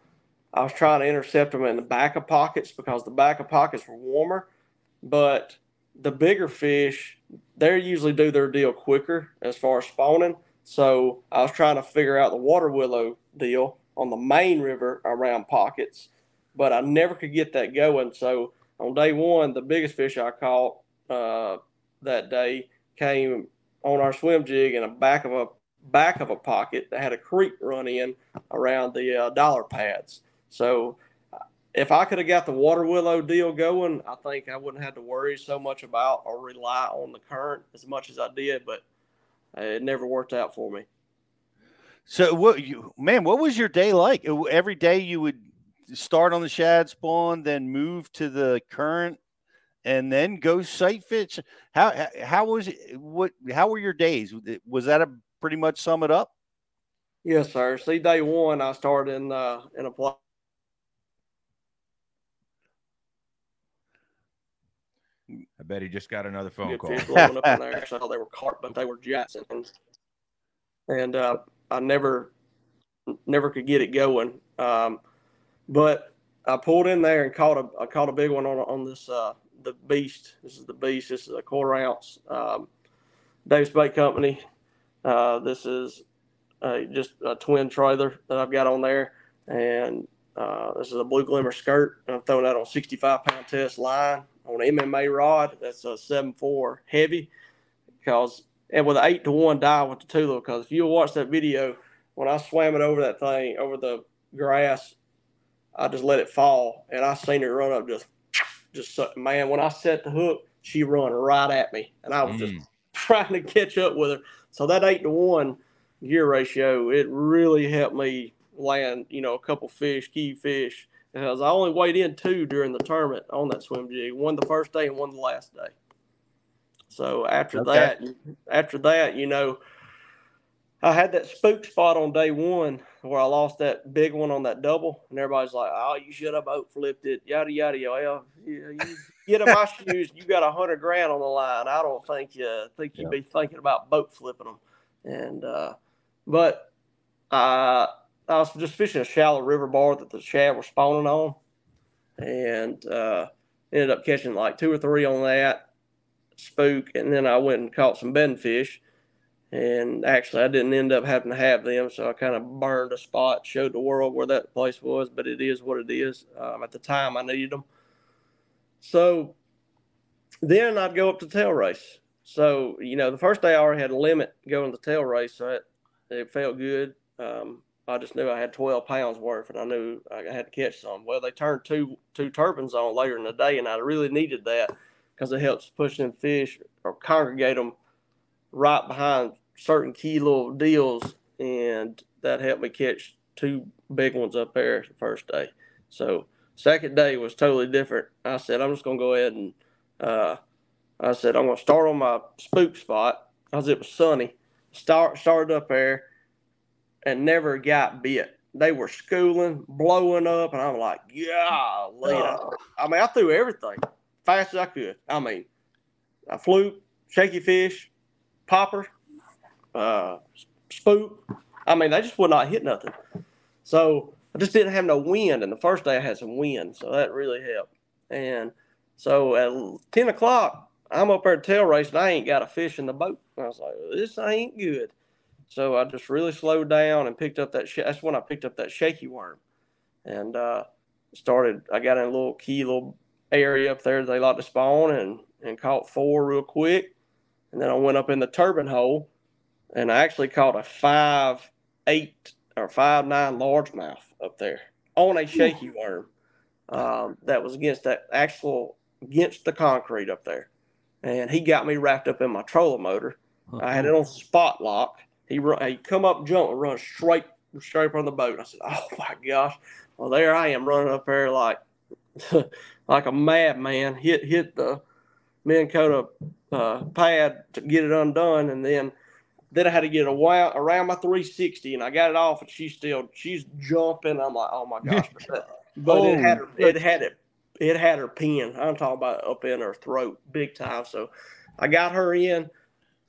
I was trying to intercept them in the back of pockets because the back of pockets were warmer, but the bigger fish, they usually do their deal quicker as far as spawning. So I was trying to figure out the water willow deal on the main river around pockets, but I never could get that going. So on day one, the biggest fish I caught uh, that day came on our swim jig in a back of a back of a pocket that had a creek run in around the uh, dollar pads. So if I could have got the water willow deal going, I think I wouldn't have to worry so much about or rely on the current as much as I did. But it never worked out for me. So what you man, what was your day like? Every day you would start on the shad spawn, then move to the current, and then go sight fish. How how was it? What how were your days? Was that a pretty much sum it up? Yes, sir. See, day one I started in uh, in a place. I bet he just got another phone call. up in there. So they were carp, but they were Jacksons, and uh, I never never could get it going. Um, but I pulled in there and caught a I caught a big one on on this uh, the beast. This is the beast. This is a quarter ounce. Um, Davis Bait Company. Uh, this is uh, just a twin trailer that I've got on there, and uh, this is a blue glimmer skirt. I'm throwing that on 65 pound test line on an MMA rod. That's a seven four heavy, because and with an eight to one Daiwa Tatula. Because if you watch that video, when I swam it over that thing over the grass, I just let it fall, and I seen it run up just just man. When I set the hook, she run right at me, and I was Mm. just trying to catch up with her. So that eight to one gear ratio, it really helped me land, you know, a couple fish, key fish. Because I only weighed in two during the tournament on that swim jig. One the first day and one the last day. So after Okay. that, after that, you know, I had that spook spot on day one where I lost that big one on that double, and everybody's like, "Oh, you should have boat flipped it." Yada yada yada. Well, yeah, you get in my shoes, you got a hundred grand on the line. I don't think you think you'd be thinking about boat flipping them. And uh, but uh, I was just fishing a shallow river bar that the shad were spawning on, and uh, ended up catching like two or three on that spook, and then I went and caught some bedding fish. And actually, I didn't end up having to have them, so I kind of burned a spot, showed the world where that place was. But it is what it is. Um, at the time, I needed them. So then I'd go up to tail race. So you know, the first day I already had a limit going to tail race, so it, it felt good. Um, I just knew I had 12 pounds worth, and I knew I had to catch some. Well, they turned two two turbines on later in the day, and I really needed that because it helps push them fish or congregate them right behind certain key little deals, and that helped me catch two big ones up there the first day. So second day was totally different. I said I'm just gonna go ahead and uh, I said I'm gonna start on my spook spot because it was sunny. Start started up there and never got bit. They were schooling, blowing up, and I'm like, yeah, I mean, I threw everything fast as I could. I mean, a fluke, shaky fish, popper, uh, spook. I mean, they just would not hit nothing. So I just didn't have no wind. And the first day I had some wind, so that really helped. And so at 10 o'clock, I'm up there at tail race and I ain't got a fish in the boat. And I was like, this ain't good. So I just really slowed down and picked up that. Sh- that's when I picked up that shaky worm, and uh, started. I got in a little key little area up there they like to spawn and and caught four real quick, and then I went up in the turbine hole, and I actually caught a five eight or five nine largemouth up there on a shaky worm. Um, that was against that actual against the concrete up there, and he got me wrapped up in my trolling motor. I had it on spot lock. He run, he come up, jump, and run straight straight from the boat. I said, "Oh my gosh!" Well, there I am running up there like like a madman. Hit hit the Minn Kota uh, pad to get it undone, and then then I had to get around around my 360, and I got it off, and she's still she's jumping. I'm like, "Oh my gosh!" But, but it had her, it had it it had her pinned. I'm talking about up in her throat, big time. So I got her in.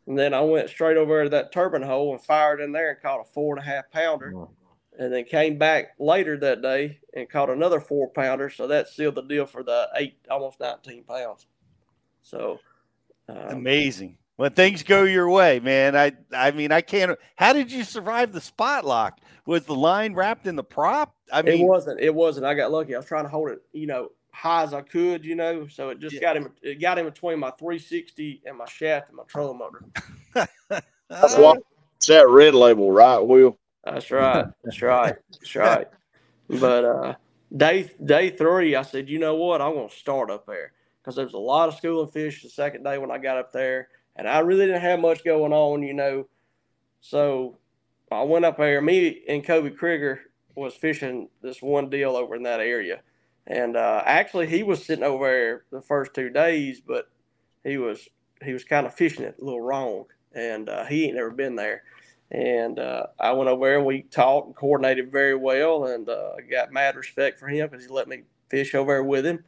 And then I went straight over to that turbine hole and fired in there and caught a four and a half pounder. And then came back later that day and caught another four pounder. So that sealed the deal for the eight, almost 19 pounds. So um, Amazing. When things go your way, man. I I mean, I can't. How did you survive the spot lock? Was the line wrapped in the prop? I mean, it wasn't. It wasn't. I got lucky. I was trying to hold it, you know, high as I could, you know. So it just got him. It got him between my 360 and my shaft and my trolling motor. That's why it's that red label, right, Will? That's right. That's right. That's right. But uh, day day three, I said, you know what? I'm going to start up there because there was a lot of schooling fish the second day when I got up there, and I really didn't have much going on, you know. So I went up there. Me and Kobe Krieger was fishing this one deal over in that area, and uh, actually he was sitting over there the first two days, but he was he was kind of fishing it a little wrong, and uh, he ain't never been there. And uh, I went over there and we talked and coordinated very well, and uh, got mad respect for him because he let me fish over there with him,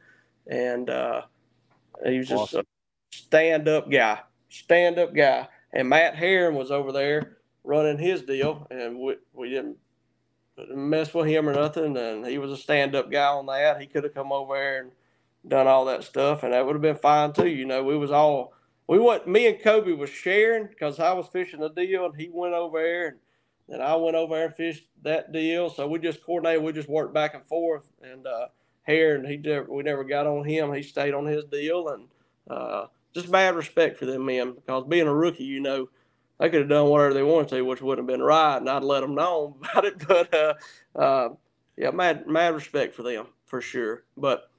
and uh, he was just a stand up guy, stand up guy. And Matt Herren was over there running his deal, and we, we didn't mess with him or nothing. And he was a stand up guy on that. He could have come over there and done all that stuff, and that would have been fine too. You know, we was all we went. Me and Kobe was sharing because I was fishing the deal, and he went over there, and then I went over there and fished that deal. So we just coordinated. We just worked back and forth, and uh, Herren, he never, we never got on him. He stayed on his deal, and uh, just bad respect for them men because being a rookie, you know, they could have done whatever they wanted to, which wouldn't have been right, and I'd let them know about it. But uh, uh, yeah, mad mad respect for them for sure. But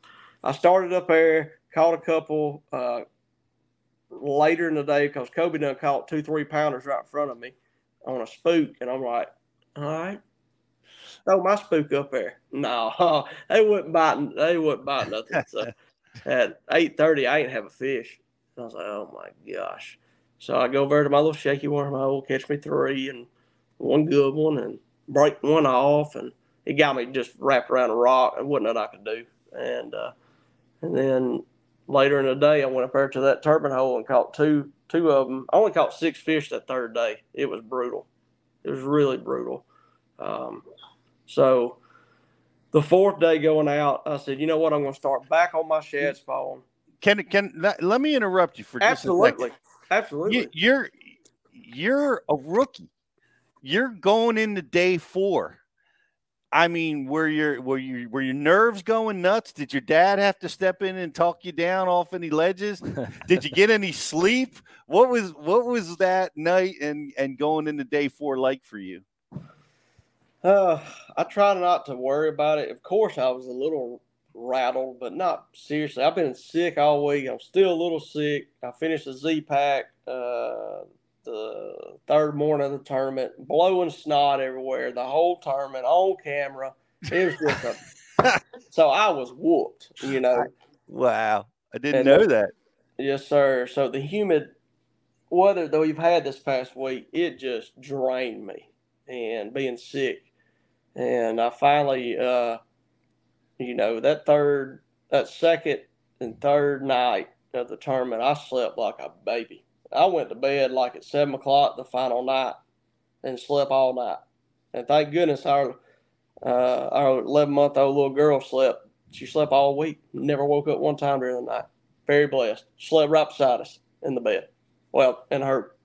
I started up there, caught a couple uh, later in the day because Kobe done caught two three pounders right in front of me on a spook, and I'm like, all right. Throw my spook up there. No, they wouldn't bite. They wouldn't bite nothing. So at eight thirty, I ain't have a fish. I was like, oh my gosh. So I go over to my little shaky wormhole, catch me three and one good one, and break one off, and it got me just wrapped around a rock. It wasn't nothing I could do. And uh, and then later in the day, I went up there to that turbine hole and caught two two of them. I only caught six fish that third day. It was brutal. It was really brutal. Um, so the fourth day going out, I said, you know what? I'm going to start back on my shad spawn. Can can let, me interrupt you for just a Absolutely, second. Absolutely. You, you're you're a rookie. You're going into day four. I mean, were your were your were your nerves going nuts? Did your dad have to step in and talk you down off any ledges? Did you get any sleep? What was what was that night and and going into day four like for you? Uh, I try not to worry about it. Of course, I was a little rattled, but not seriously. I've been sick all week. I'm still a little sick. I finished the Z pack uh, the third morning of the tournament, blowing snot everywhere, the whole tournament on camera. It was just a. so I was whooped, you know. Wow, I didn't And know the- that. Yes, sir. So the humid weather that we've had this past week, it just drained me, and being sick, and I finally, uh, you know, that third, that second and third night of the tournament, I slept like a baby. I went to bed like at seven o'clock the final night, and slept all night. And thank goodness our uh, our eleven month old little girl slept. She slept all week. Never woke up one time during the night. Very blessed. Slept right beside us in the bed. Well, in her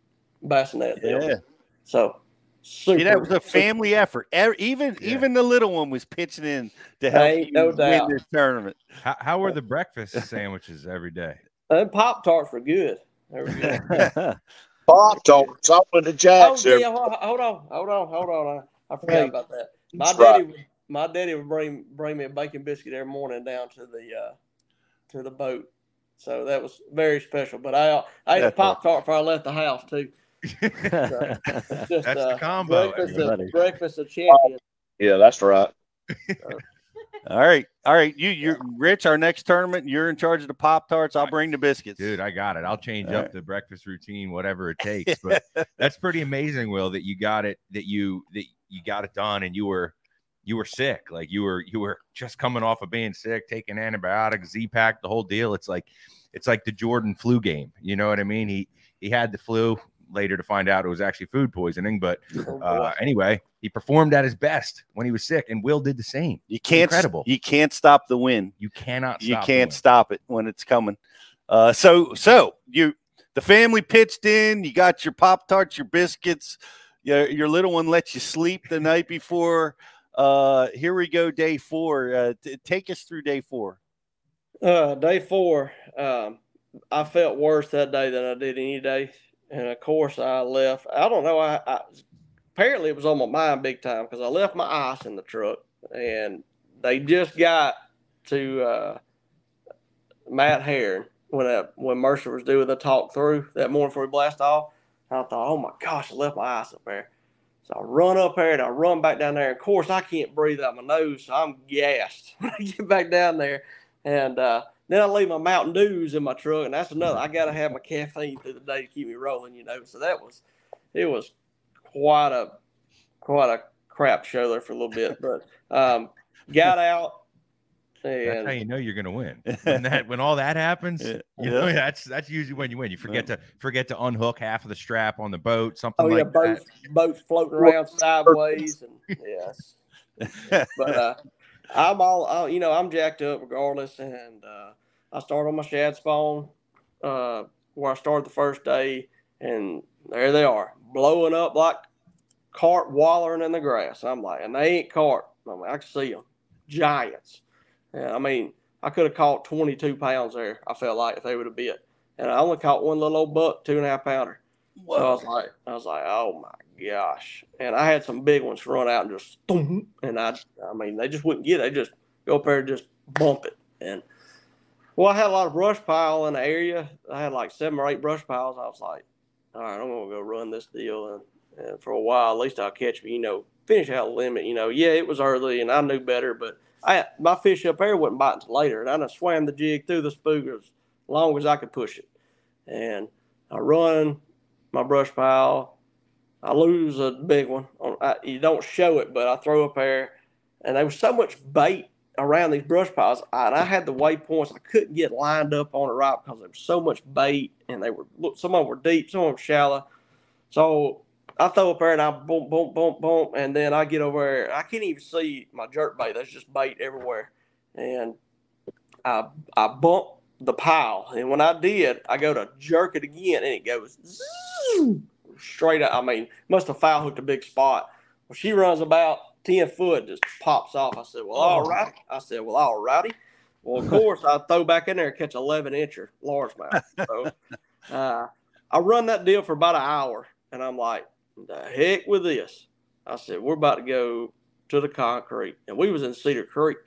bassinet deal. Yeah. So super. See, that was a super- family effort. E- Even even the little one was pitching in to help Ain't you no win doubt. this tournament. How, how were the breakfast sandwiches every day? And Pop Tarts were good. They were good. Pop Tarts. I went to oh Jack's. yeah, hold hold on, hold on, hold on. I, I forgot Right. about that. My That's daddy, right. would my daddy would bring bring me a bacon biscuit every morning down to the uh, to the boat. So that was very special. But I I ate a pop tart before I left the house too. So, just, That's the uh, combo, Breakfast everybody. of, breakfast of champions. Yeah, that's right. All right, all right. You, you're Rich. Our next tournament, you're in charge of the pop tarts. I'll bring the biscuits. Dude, I got it. I'll change All up right. the breakfast routine, whatever it takes. But that's pretty amazing, Will, that you got it, that you that you got it done and you were you were sick. Like you were you were just coming off of being sick, taking antibiotics, Z pack, the whole deal. It's like it's like the Jordan flu game. You know what I mean? He he had the flu later to find out it was actually food poisoning. But Oh, uh, anyway, he performed at his best when he was sick, and Will did the same. You can't. Incredible. You can't stop the win. You cannot. You stop the can't stop it when it's coming. Uh, so so you the family pitched in. You got your pop tarts, your biscuits. Your your little one lets you sleep the night before. Uh, here we go, day four. Uh, t- take us through day four. Uh, day four, um, I felt worse that day than I did any day, and of course I left. I don't know. I, I apparently it was on my mind big time because I left my ice in the truck, and they just got to uh, Matt Herren when uh, when Mercer was doing the talk through that morning before we blast off. I thought, oh my gosh, I left my ice up there. So I run up there and I run back down there. Of course, I can't breathe out my nose, so I'm gassed when I get back down there. And uh, then I leave my Mountain Dews in my truck, and that's another. I got to have my caffeine through the day to keep me rolling, you know. So that was, it was quite a, quite a crap show there for a little bit, but um, got out. That's how you know you're going to win. When that when all that happens, Yeah. you know that's that's usually when you win. You forget to forget to unhook half of the strap on the boat, something oh yeah, like that. boats boats floating around sideways, and yes. but uh, I'm all, you know, I'm jacked up regardless, and uh, I start on my shad spawn uh, where I started the first day, and there they are, blowing up like cart wallering in the grass. I'm like, and they ain't cart. I mean, I can see them, giants. And I mean, I could have caught 22 pounds there. I felt like if they would have bit, and I only caught one little old buck, two and a half pounder. So I was like, I was like, oh my gosh! And I had some big ones run out and just, boom, and I, I mean, they just wouldn't get it. They just go up there and just bump it. And well, I had a lot of brush pile in the area. I had like seven or eight brush piles. I was like, all right, I'm gonna go run this deal, and, and for a while, at least I'll catch me. You know, finish out the limit. You know, yeah, it was early, and I knew better, but I my fish up there wasn't biting until later, and I done swam the jig through the spook as long as I could push it, and I run my brush pile. I lose a big one. Oh, I, you don't show it, but I throw a pair, and there was so much bait around these brush piles, I, and I had the waypoints. I couldn't get lined up on it right because there was so much bait, and they were look. Some of them were deep, some of them shallow. So I throw a pair, and I boom, boom, boom, boom, and then I get over there. I can't even see my jerk bait. There's just bait everywhere, and I I bump the pile, and when I did, I go to jerk it again, and it goes zoom, straight up. I mean, must have foul hooked a big spot. Well, she runs about ten foot, just pops off. I said, "Well, all right." I said, "Well, all righty." Well, of course, I throw back in there and catch eleven incher largemouth. So uh, I run that deal for about an hour, and I'm like, "The heck with this!" I said, "We're about to go to the concrete," and we was in Cedar Creek,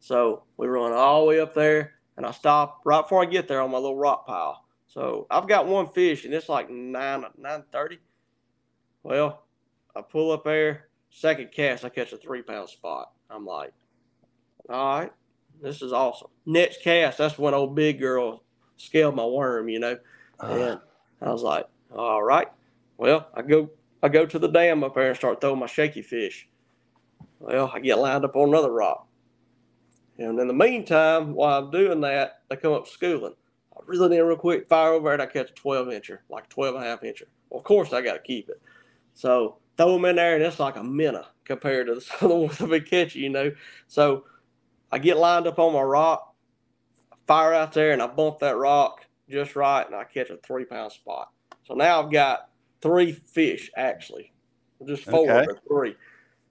so we run all the way up there, and I stop right before I get there on my little rock pile. So I've got one fish, and it's like nine nine thirty. Well, I pull up there, second cast, I catch a three pound spot. I'm like, all right, this is awesome. Next cast, that's when old big girl scaled my worm, you know. Ah. And I was like, all right. Well, I go I go to the dam up there and start throwing my shaky fish. Well, I get lined up on another rock. And in the meantime, while I'm doing that, they come up schooling. Reel it in real quick, fire over it, and I catch a 12 incher, like a 12 and a half incher. Well, of course, I got to keep it. So throw them in there, and it's like a minnow compared to the other ones I've been catching, you know. So I get lined up on my rock, fire out there, and I bump that rock just right, and I catch a three pound spot. So now I've got three fish actually, just four, Okay. but three.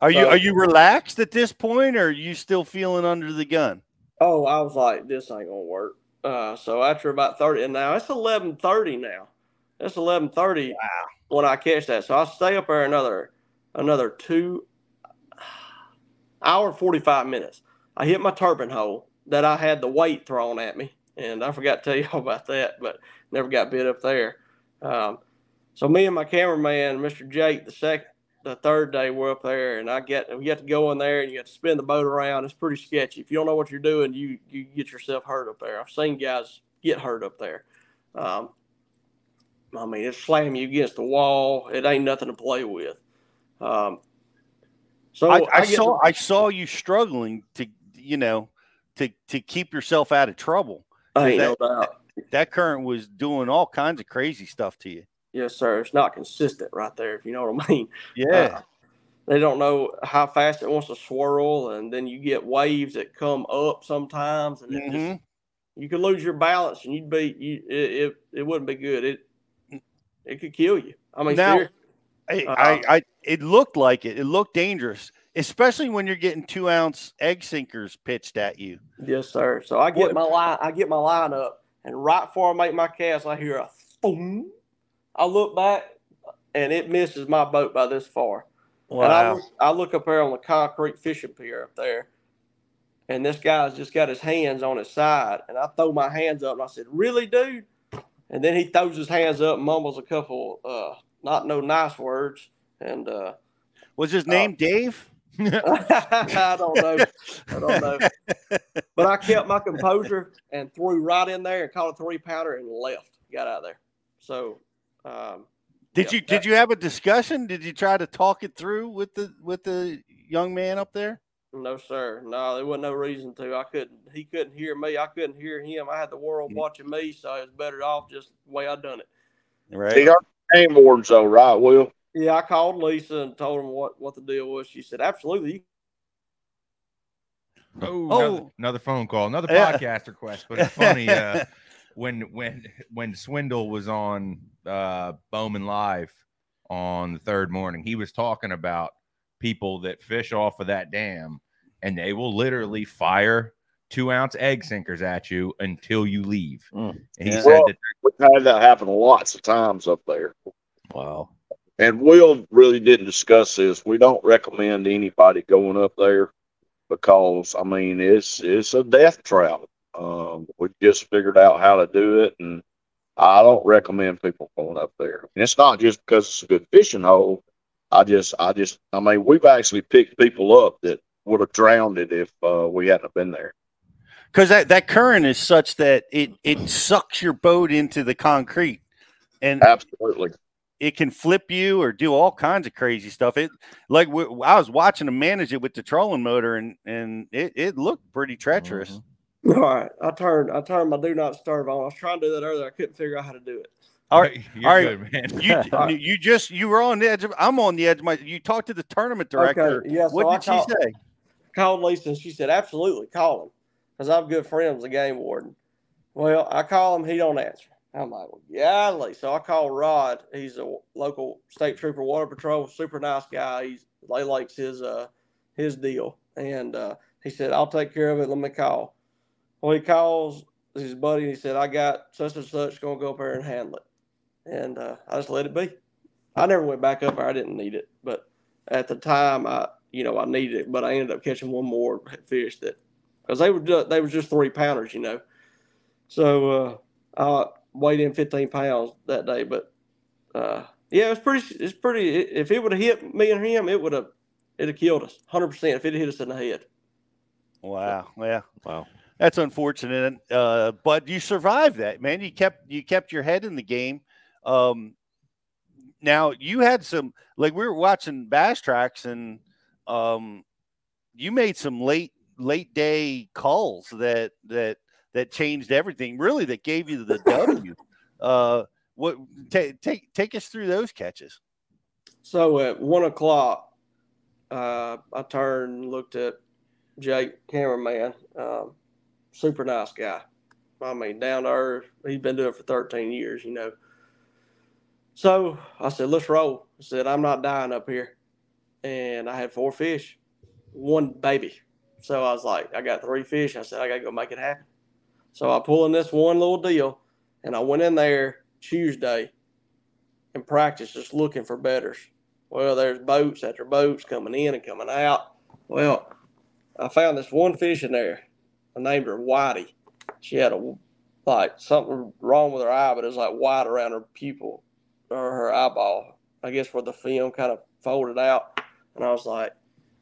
Are you So- are you relaxed at this point, or are you still feeling under the gun? Oh, I was like, this ain't gonna work. Uh, so after about thirty, and now it's eleven thirty now. It's eleven thirty when I catch that. So I stay up there another another two hour forty five minutes. I hit my turbine hole that I had the weight thrown at me, and I forgot to tell y'all about that, but never got bit up there. Um, so me and my cameraman, Mr. Jake, the second, the third day we're up there, and I get we get to go in there and you have to spin the boat around. It's pretty sketchy. If you don't know what you're doing, you you get yourself hurt up there. I've seen guys get hurt up there. Um, I mean, it slam you against the wall. It ain't nothing to play with. Um, so I, I, get saw to- I saw you struggling to you know to to keep yourself out of trouble. Ain't that, no doubt. that current was doing all kinds of crazy stuff to you. Yes, sir. It's not consistent right there, if you know what I mean. Yeah. Uh, they don't know how fast it wants to swirl, and then you get waves that come up sometimes, and it Mhm. just you could lose your balance, and you'd be you it it, it wouldn't be good. It it could kill you. I mean, Now, I, Uh, I, I, it looked like it. It looked dangerous, especially when you're getting two ounce egg sinkers pitched at you. Yes, sir. So I get my line, I get my line up, and right before I make my cast, I hear a boom, I look back and it misses my boat by this far. And I Wow. look, I look up there on the concrete fishing pier up there, and this guy's just got his hands on his side. And I throw my hands up and I said, Really, dude? And then he throws his hands up and mumbles a couple, uh, not no nice words. And uh, Was his name Dave? I don't know. I don't know. But I kept my composure and threw right in there and caught a three pounder and left. Got out of there. So um, Did you did you have a discussion? Did you try to talk it through with the with the young man up there? No, sir. No, there wasn't no reason to. I couldn't. He couldn't hear me. I couldn't hear him. I had the world watching me, so I was better off just the way I done it. Right. He are game wardens though, right, Will? Yeah, I called Lisa and told him what what the deal was. She said, "Absolutely." Oh, Oh. Another, another phone call, another podcast request. But it's funny uh, when when when Swindle was on uh, Bowman Live on the third morning, he was talking about people that fish off of that dam, and they will literally fire two ounce egg sinkers at you until you leave. And he Yeah. said Well, that we've had that happen lots of times up there. Wow. And Will really didn't discuss this. We don't recommend anybody going up there because I mean it's it's a death trap. Um, we just figured out how to do it, and I don't recommend people going up there. And it's not just because it's a good fishing hole. I just I just I mean we've actually picked people up that would have drowned it if uh, we hadn't have been there. Because that, that current is such that it it sucks your boat into the concrete, and Absolutely. it can flip you or do all kinds of crazy stuff. It like w- I was watching them manage it with the trolling motor, and and it, it looked pretty treacherous. All right, I turned I turned my do not disturb on. I was trying to do that earlier. I couldn't figure out how to do it. All right, You're all right. good, man. You you just you were on the edge of. I'm on the edge of my. You talked to the tournament director. Okay, yeah. So what I did she say? Called Lisa and she said, absolutely, call him. Because I'm good friends with the game warden. Well, I call him, he don't answer. I'm like, well, golly. So I call Rod. He's a local state trooper, water patrol, super nice guy. He's Lay Lake's his uh his deal. And uh, he said, I'll take care of it. Let me call. Well, he calls his buddy and he said, I got such and such gonna go up there and handle it. And uh, I just let it be. I never went back up there. I didn't need it, but at the time, I you know I needed it, but I ended up catching one more fish that because they were just, they were just three pounders, you know. So uh, I weighed in 15 pounds that day, but uh, yeah, it's pretty. It's pretty. If it would have hit me and him, it would have it'd have killed us 100. percent If it hit us in the head. Wow. Yeah. Wow. That's unfortunate. Uh, but you survived that, man. You kept you kept your head in the game. Um, now you had some like we were watching BassTrakk and um, you made some late late day calls that that that changed everything. Really, that gave you the W. uh, what take take take us through those catches? So at one o'clock, uh, I turned, looked at Jake, cameraman, um, super nice guy. I mean, down earth. He's been doing it for 13 years, you know. So I said, let's roll. I said, I'm not dying up here. And I had four fish, one baby. So I was like, I got three fish. I said, I got to go make it happen. So I pull in this one little deal, and I went in there Tuesday and practiced just looking for betters. Well, there's boats after boats coming in and coming out. Well, I found this one fish in there. I named her Whitey. She had a like something wrong with her eye, but it was like white around her pupil or her eyeball. I guess where the film kind of folded out. And I was like,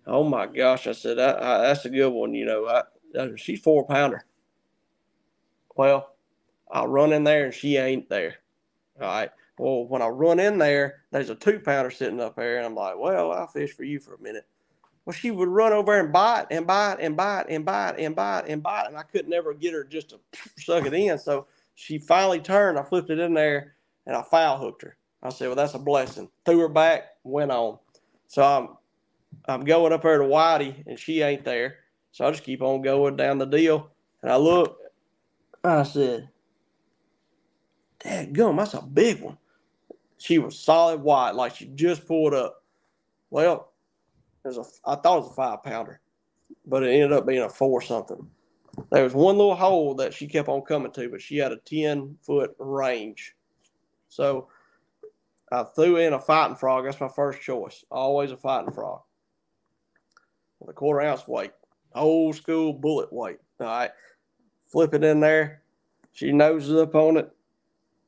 "Oh my gosh!" I said, that, I, "That's a good one." You know, I, I, she's four pounder. Well, I run in there and she ain't there. All right. Well, when I run in there, there's a two pounder sitting up there, and I'm like, well, I'll fish for you for a minute. Well, she would run over and bite and bite and bite and bite and bite and bite, and I could never get her just to suck it in. So she finally turned. I flipped it in there, and I foul hooked her. I said, well, that's a blessing. Threw her back, went on. So I'm I'm going up there to Whitey, and she ain't there. So I just keep on going down the deal, and I look. And I said, Dad gum, that's a big one. She was solid white, like she just pulled up. Well, it was a I thought it was a five pounder, but it ended up being a four something. There was one little hole that she kept on coming to, but she had a ten foot range. So I threw in a fighting frog. That's my first choice. Always a fighting frog. With a quarter ounce weight, old school bullet weight. All right, flip it in there. She noses up on it,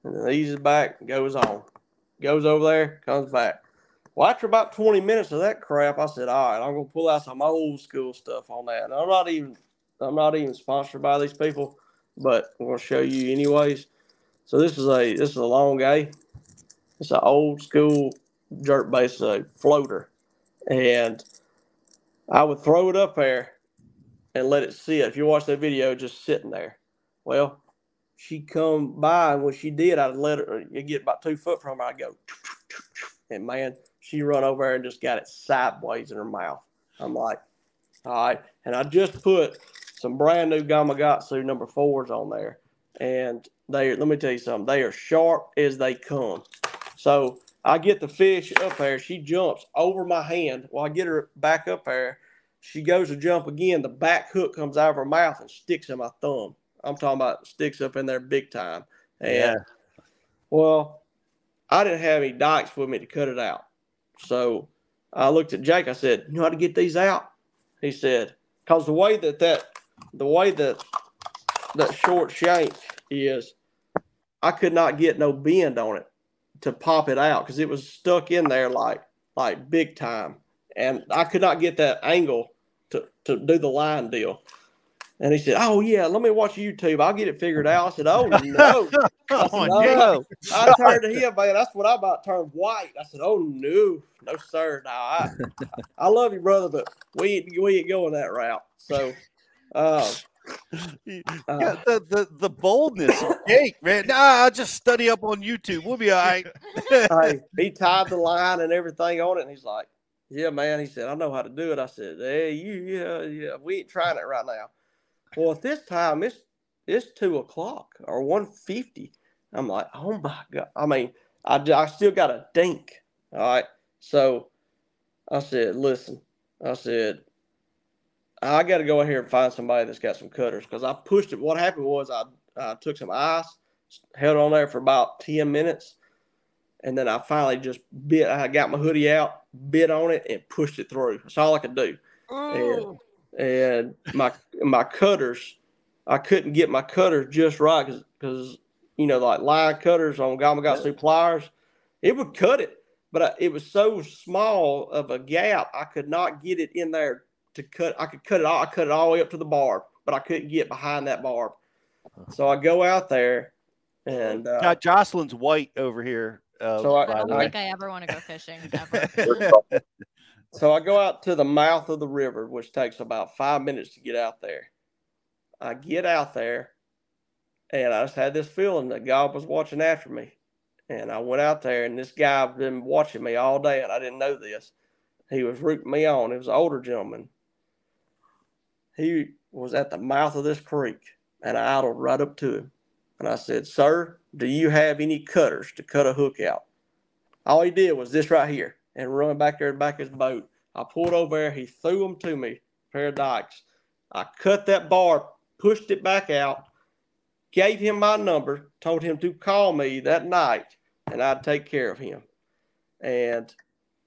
and then eases back goes on. Goes over there, comes back. Well, after about 20 minutes of that crap, I said, all right, I'm gonna pull out some old school stuff on that. And I'm not even I'm not even sponsored by these people, but I'm gonna show you anyways. So this is a this is a long A. It's an old school jerk base uh, floater. And I would throw it up there and let it sit. If you watch that video, just sitting there. Well, she come by, and when she did, I'd let her you get about two foot from her. I'd go, and man, she run over there and just got it sideways in her mouth. I'm like, all right. And I just put some brand new Gamakatsu number fours on there, and they let me tell you something. They are sharp as they come. So I get the fish up there. She jumps over my hand. Well, I get her back up there. She goes to jump again. The back hook comes out of her mouth and sticks in my thumb. I'm talking about sticks up in there big time. And Yeah. well, I didn't have any dikes with me to cut it out. So I looked at Jake. I said, "You know how to get these out?" He said, "Cause the way that that the way that that short shank is, I could not get no bend on it to pop it out because it was stuck in there like like big time, and I could not get that angle to to do the line deal." And he said, "Oh yeah, let me watch YouTube. I'll get it figured out." I said, "Oh no!" I said, on, "No." I turned to him, man. That's what I about turned white. I said, "Oh no, no sir, no. I, I love you, brother, but we ain't, we ain't going that route." So, uh, Yeah, the, the the boldness of Jake, man. Nah, I'll just study up on YouTube. We'll be all right. hey, he tied the line and everything on it, and he's like, "Yeah, man." He said, "I know how to do it." I said, "Hey, you, yeah, yeah. We ain't trying it right now." Well, at this time, it's it's two o'clock or one fifty. I'm like, "Oh my god!" I mean, I, I still got a dink. All right, so I said, "Listen," I said, "I got to go in here and find somebody that's got some cutters because I pushed it." What happened was I I took some ice, held on there for about ten minutes and then I finally just bit. I got my hoodie out, bit on it, and pushed it through. That's all I could do. And, mm. And my my cutters, I couldn't get my cutters just right because you know like line cutters on Gamakatsu pliers, it would cut it, but I, it was so small of a gap I could not get it in there to cut. I could cut it all. I cut it all the way up to the barb, but I couldn't get behind that barb. So I go out there, and uh, Got Jocelyn's white over here. Uh, So I- I don't think I ever want to go fishing ever. So I go out to the mouth of the river, which takes about five minutes to get out there. I get out there, and I just had this feeling that God was watching after me. And I went out there, and this guy had been watching me all day, and I didn't know this. He was rooting me on. He was an older gentleman. He was at the mouth of this creek, and I idled right up to him. And I said, Sir, do you have any cutters to cut a hook out? All he did was this right here and run back there back his boat. I pulled over there. He threw them to me, pair of dikes. I cut that bar, pushed it back out, gave him my number, told him to call me that night, and I'd take care of him. And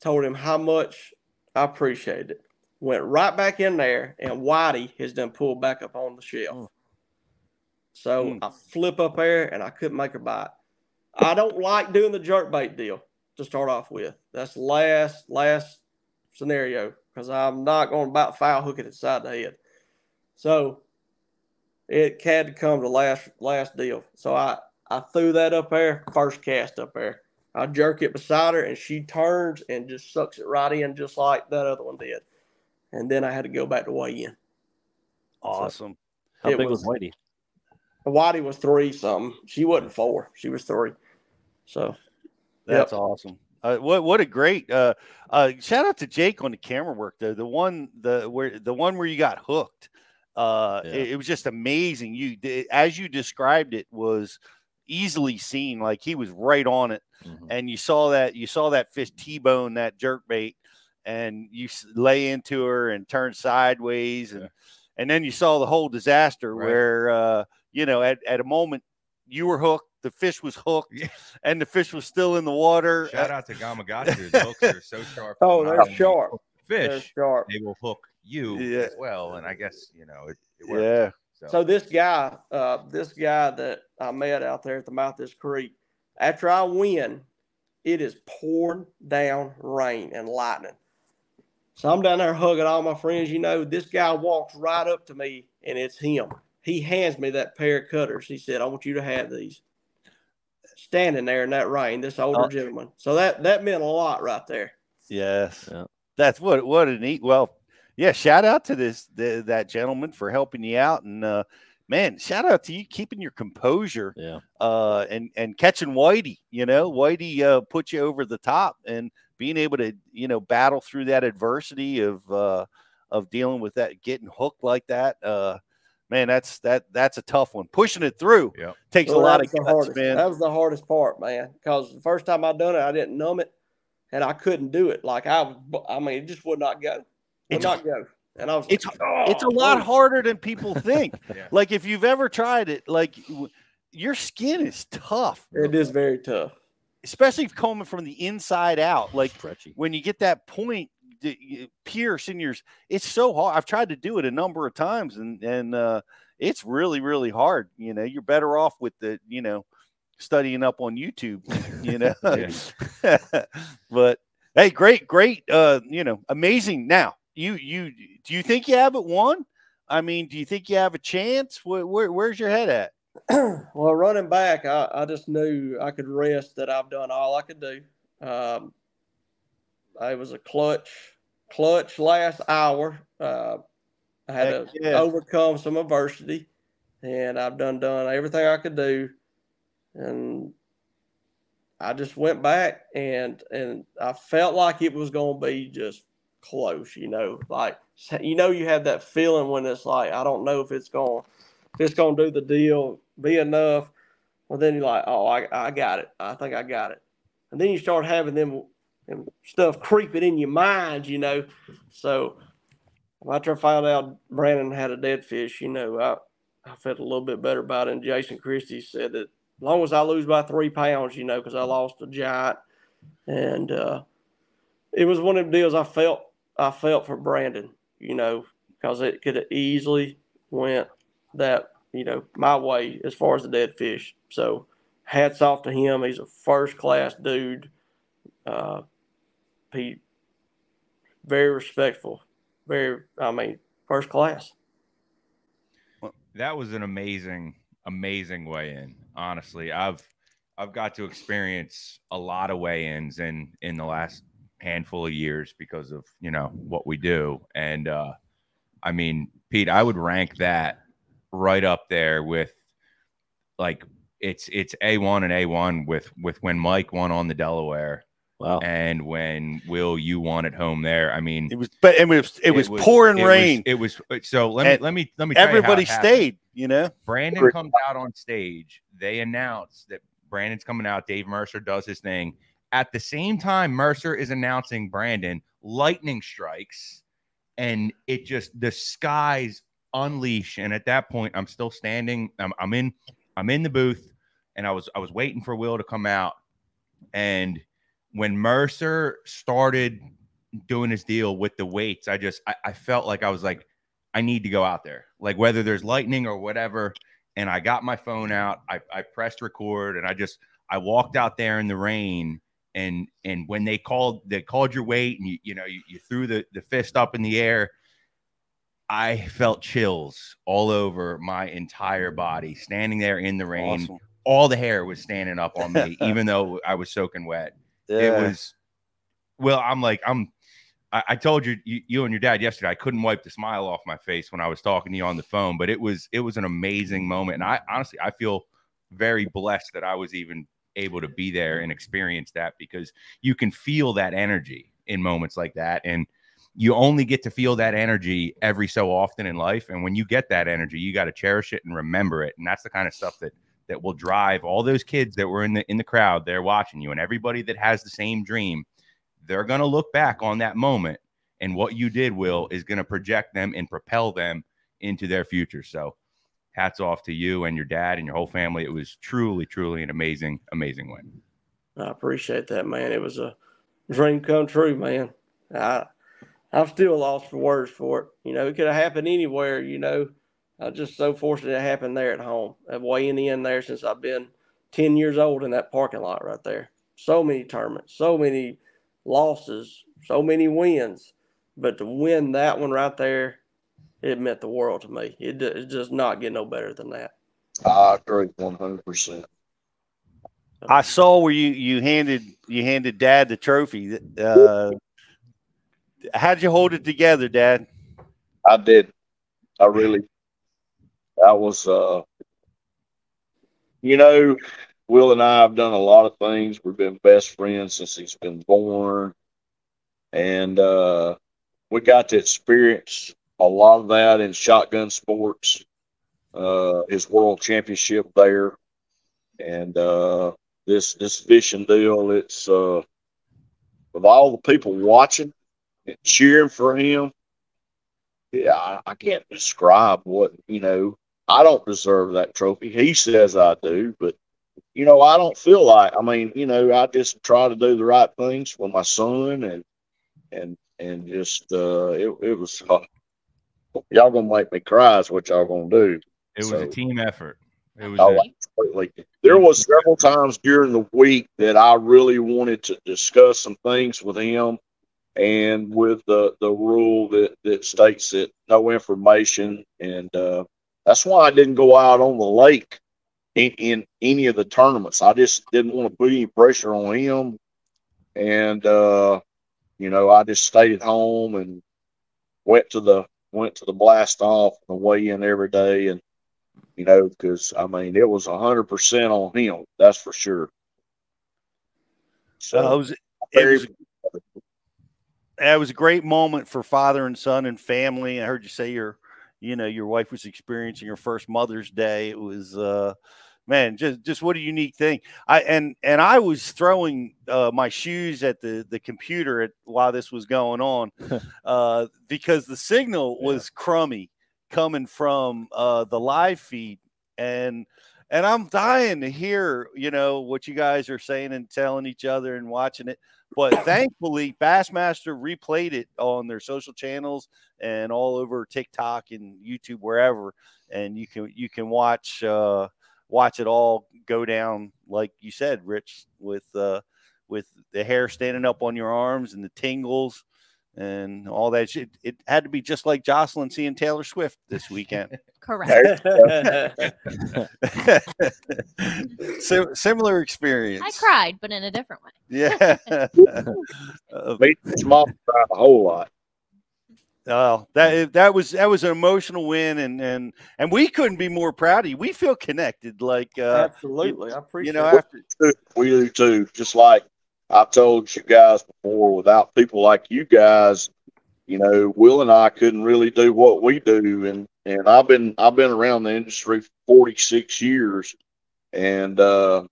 told him how much I appreciated it. Went right back in there, and Whitey has done pulled back up on the shelf. Oh. So hmm. I flip up there, and I couldn't make a bite. I don't like doing the jerk bait deal to start off with. That's the last last scenario because I'm not going to about foul hook it inside the head. So it had to come to last last deal. So I I threw that up there, first cast up there. I jerk it beside her, and she turns and just sucks it right in, just like that other one did. And then I had to go back to weigh in. Awesome. How It big was, was- Whitey? Whitey was three something. She wasn't four. She was three. So That's awesome. Uh, what what a great uh, uh, shout out to Jake on the camera work though. The one the where the one where you got hooked. Uh, it, it was just amazing. You as you described it was easily seen. Like he was right on it, and you saw that you saw that fish t-bone that jerk bait, and you lay into her and turn sideways, and and then you saw the whole disaster Right. where uh, you know at at a moment you were hooked the fish was hooked and the fish was still in the water. Shout out to Gamakatsu. The hooks are so sharp. Oh, not they're sharp. hook They're Fish, sharp. they will hook you Yeah. as well. And I guess you know it. it works. Yeah. So, So this guy, uh, this guy that I met out there at the mouth of this creek, after I win, it is pouring down rain and lightning. So I'm down there hugging all my friends. You know, this guy walks right up to me, and it's him. He hands me that pair of cutters. He said, "I want you to have these." Standing there in that rain, this older Oh. gentleman. So that that meant a lot right there. Yes. Yeah. That's what what a neat. Well, yeah. Shout out to this the, that gentleman for helping you out, and uh, man, shout out to you keeping your composure. Yeah. Uh, and and catching Whitey. You know, Whitey uh, put you over the top, and being able to you know battle through that adversity of uh, of dealing with that, getting hooked like that. Uh, man, that's that that's a tough one. Pushing it through yeah. takes Well, a lot of guts, hardest. man. That was the hardest part, man. Because the first time I done it, I didn't numb it, and I couldn't do it. Like I was, I mean, it just would not go. Would It's- not go. And I was. it's like, oh, it's a "Oh, lot oh." harder than people think. Yeah. Like if you've ever tried it, like your skin is tough, It is very tough. especially if coming from the inside out. Like Stretchy. when you get that point that you pierce in yours, it's so hard. I've tried to do it a number of times, and and uh, it's really really hard. You know, you're better off with the you know studying up on YouTube. You know, but hey, great, great. Uh, you know, amazing. Now, you you do you think you have it won? I mean, do you think you have a chance? Where, where where's your head at? well, running back, I, I just knew I could rest. That I've done all I could do. Um, it was a clutch, clutch last hour. Uh, I had Heck to yeah. overcome some adversity, and I've done done everything I could do, and I just went back and and I felt like it was going to be just close. You know, like you know, you have that feeling when it's like I don't know if it's going if it's going to do the deal, be enough. Well, then you're like, oh, I, I got it. I think I got it. And then you start having them, them stuff creeping in your mind, you know. So after I found out Brandon had a dead fish, you know, I, I felt a little bit better about it. And Jason Christie said that as long as I lose by three pounds, you know, because I lost a giant, and uh, it was one of the deals I felt I felt for Brandon, you know, because it could have easily went that you know my way as far as the dead fish. So hats off to him. He's a first class dude. Uh, he very respectful. Very, I mean, first class. that was an amazing, amazing weigh-in. Honestly, I've I've got to experience a lot of weigh-ins in in the last handful of years because of you know what we do, and uh, I mean, Pete, I would rank that right up there with like it's it's a one and a one with with when Mike won on the Delaware. Wow. And when Will you won at home there, I mean, It was, but it was it, was, pouring it was- rain. it was uh, so. Let me And let me let me. tell you how Everybody happened. stayed. You know, Brandon comes out on stage. They announce that Brandon's coming out. Dave Mercer does his thing. At the same time, Mercer is announcing Brandon. Lightning strikes, and it just the skies unleash. And at that point, I'm still standing. I'm, I'm in. I'm in the booth, and I was I was waiting for Will to come out. And when Mercer started doing his deal with the weights, I just I, I felt like I was like, I need to go out there, like whether there's lightning or whatever. And I got my phone out, I, I pressed record, and I just I walked out there in the rain. And and when they called they called your weight, and you you know you, you threw the the fist up in the air. I felt chills all over my entire body, standing there in the rain. Awesome. All the hair was standing up on me, even though I was soaking wet it was well i'm like i'm I, I told you, you you and your dad yesterday i couldn't wipe the smile off my face when i was talking to you on the phone but it was it was an amazing moment. And i honestly i feel very blessed that i was even able to be there and experience that because you can feel that energy in moments like that. And you only get to feel that energy every so often in life. And when you get that energy you got to cherish it and remember it. And that's the kind of stuff that that will drive all those kids that were in the in the crowd there watching you and everybody that has the same dream they're going to look back on that moment and what you did will is going to project them and propel them into their future so hats off to you and your dad and your whole family. It was truly, truly an amazing, amazing win. I appreciate that, man. It was a dream come true, man. I I'm still lost for words for it. You know, it could have happened anywhere. You know, I'm just so fortunate it happened there at home. I've weighing in there since I've been 10 years old in that parking lot right there. So many tournaments, so many losses, so many wins. But to win that one right there, it meant the world to me. It, it does not get no better than that. I agree 100%. I saw where you you handed you handed Dad the trophy. Uh, how'd you hold it together, Dad? I did. I really. That was, uh, you know, Will and I have done a lot of things. We've been best friends since he's been born, and uh, we got to experience a lot of that in shotgun sports. Uh, his world championship there, and uh, this this fishing deal. It's uh, with all the people watching and cheering for him. Yeah, I, I can't describe what you know. I don't deserve that trophy. He says I do, but you know, I don't feel like. I mean, you know, I just try to do the right things for my son, and and and just uh, it it was. Uh, y'all gonna make me cry is what y'all gonna do. It was So- a team effort. It was Oh, absolutely. There was several times during the week that I really wanted to discuss some things with him, and with the the rule that that states that no information, and uh, that's why I didn't go out on the lake in, in any of the tournaments. I just didn't want to put any pressure on him, and uh, you know, I just stayed at home and went to the went to the blast off and the weigh in every day and you know, because I mean, it was a hundred percent on him. That's for sure. So it was, it was it was a great moment for father and son and family. I heard you say your, you know, your wife was experiencing her first Mother's Day. It was, uh, man, just just what a unique thing. I and and I was throwing uh, my shoes at the the computer at, while this was going on, uh, because the signal was crummy coming from uh, the live feed, and and I'm dying to hear, you know, what you guys are saying and telling each other and watching it. But thankfully, Bassmaster replayed it on their social channels and all over TikTok and YouTube, wherever, and you can you can watch uh, watch it all go down like you said, Rich, with uh, with the hair standing up on your arms and the tingles and all that shit. It had to be just like Jocelyn seeing Taylor Swift this weekend. Correct. Sim- similar experience. I cried, but in a different way. Yeah. Me and his mom cried a whole lot. Oh, that that was that was an emotional win, and and and we couldn't be more proud of you. We feel connected, like uh, Absolutely. I appreciate you know, it. after We do too. Just like I told you guys before, without people like you guys, you know, Will and I couldn't really do what we do. And and I've been I've been around the industry for forty six years, and uh,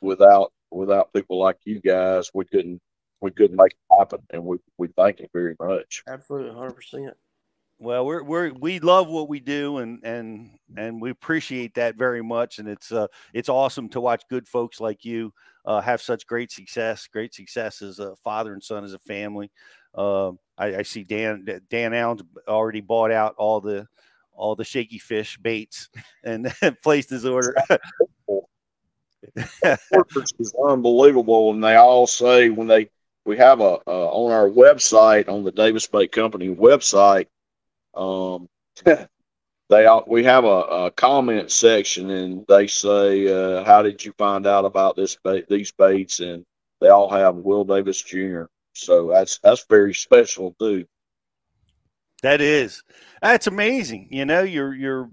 without without people like you guys, we couldn't we couldn't make it happen. And we we thank you very much. Absolutely, hundred percent. Well, we're we're we love what we do, and and and we appreciate that very much. And it's uh it's awesome to watch good folks like you uh, have such great success, great success as a father and son as a family. Um, I, I see Dan Dan Allen's already bought out all the all the shaky fish baits and placed his order. Is unbelievable, and they all say when they we have a uh, on our website on the Davis Bait Company website, um, they all we have a, a comment section, and they say, uh, "How did you find out about this bait, these baits?" And they all have Will Davis Jr. So that's that's very special too. That is, that's amazing. You know, you're you're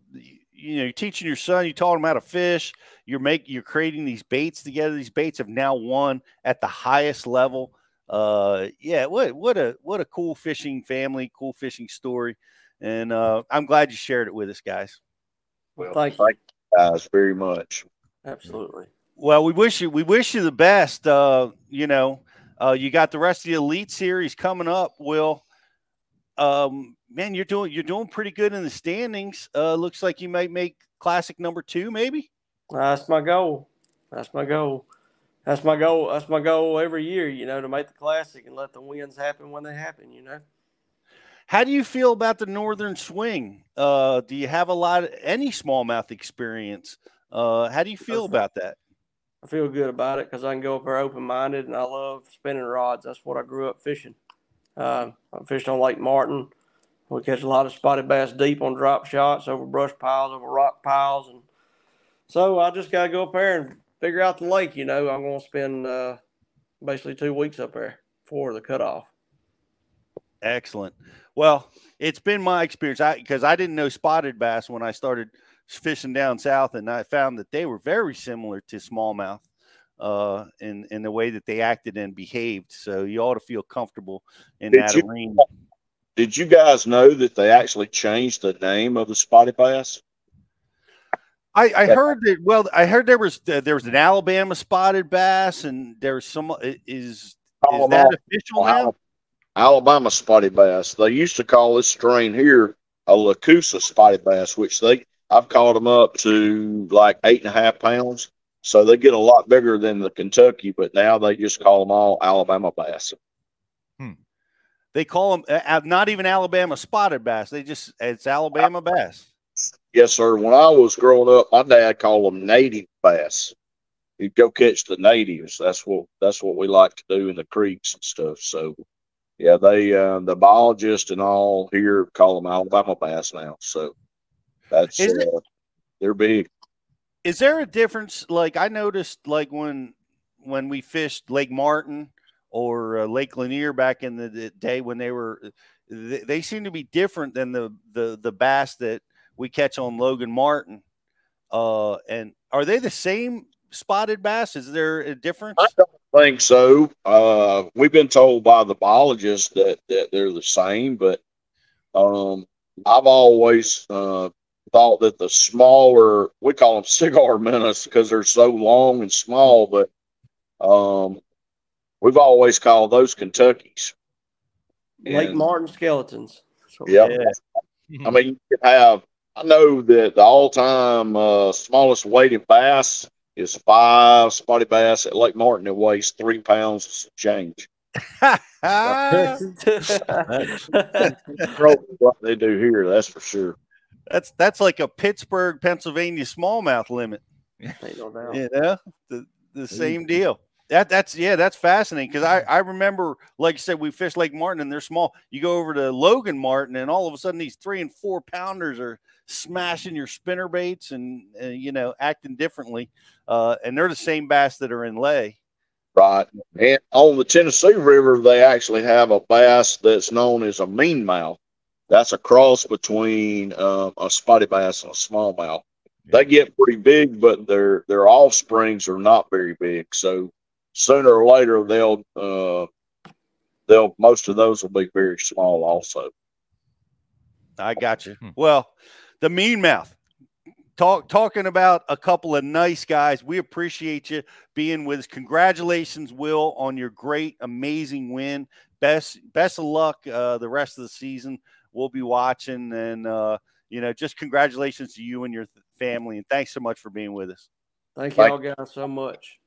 you know you're teaching your son. You taught him how to fish. You're making you're creating these baits together. These baits have now won at the highest level. Uh, yeah, what what a what a cool fishing family, cool fishing story, and uh, I'm glad you shared it with us, guys. Well, Thank you guys very much. Absolutely. Well, we wish you we wish you the best. Uh, you know, uh, you got the rest of the elite series coming up. Will um, man, you're doing you're doing pretty good in the standings. Uh, looks like you might make classic number two, maybe. That's my goal. That's my goal. That's my goal. That's my goal every year. You know, to make the classic and let the wins happen when they happen. You know. How do you feel about the northern swing? Uh, do you have a lot of any smallmouth experience? Uh, how do you feel about that? I feel good about it because I can go up there open minded, and I love spinning rods. That's what I grew up fishing. Uh, I fished on Lake Martin. We catch a lot of spotted bass deep on drop shots over brush piles, over rock piles, and so I just got to go up there and figure out the lake. You know, I'm going to spend uh, basically two weeks up there for the cutoff. Excellent. Well, it's been my experience because I, I didn't know spotted bass when I started fishing down south, and I found that they were very similar to smallmouth uh, in in the way that they acted and behaved. So you ought to feel comfortable in Did that you- arena. Did you guys know that they actually changed the name of the spotted bass? I, I heard that. Well, I heard there was there was an Alabama spotted bass, and there's some is is that official now? Alabama spotted bass. They used to call this strain here a Lacusa spotted bass, which they I've caught them up to like eight and a half pounds. So they get a lot bigger than the Kentucky, but now they just call them all Alabama bass. They call them uh, not even Alabama spotted bass. They just it's Alabama bass. Yes, sir. When I was growing up, my dad called them native bass. You'd go catch the natives. That's what that's what we like to do in the creeks and stuff. So, yeah, they uh, the biologists and all here call them Alabama bass now. So that's Is it- uh, they're big. Is there a difference? Like I noticed, like when when we fished Lake Martin or uh, Lake Lanier back in the, the day when they were, they, they seem to be different than the the the bass that we catch on Logan Martin. Uh, and are they the same spotted bass? Is there a difference? Think so. Uh, we've been told by the biologists that, that they're the same, but um, I've always uh, thought that the smaller, we call them cigar minnows because they're so long and small, but um, we've always called those Kentuckies. Lake And- Martin skeletons. So- Yep. I mean, you could have, I know that the all time uh, smallest weighted bass is five spotted bass at Lake Martin that weighs three pounds and some change. What they do here, that's for sure. That's that's like a Pittsburgh, Pennsylvania smallmouth limit. Ain't no doubt. You know, the the same deal. That that's yeah, that's fascinating because I I remember, like I said, we fished Lake Martin and they're small. You go over to Logan Martin and all of a sudden these three and four pounders are smashing your spinner baits and uh, you know acting differently. Uh, and they're the same bass that are in lay. Right. And on the Tennessee River, they actually have a bass that's known as a mean mouth. That's a cross between um, a spotted bass and a smallmouth. They get pretty big, but their their offsprings are not very big. So sooner or later, they'll uh, they'll most of those will be very small also. I got you. Well, the mean mouth. Talk talking about a couple of nice guys. We appreciate you being with us. Congratulations, Will, on your great, amazing win. Best best of luck uh, the rest of the season. We'll be watching, and uh, you know, just congratulations to you and your th- family, and thanks so much for being with us. Thank y'all guys so much.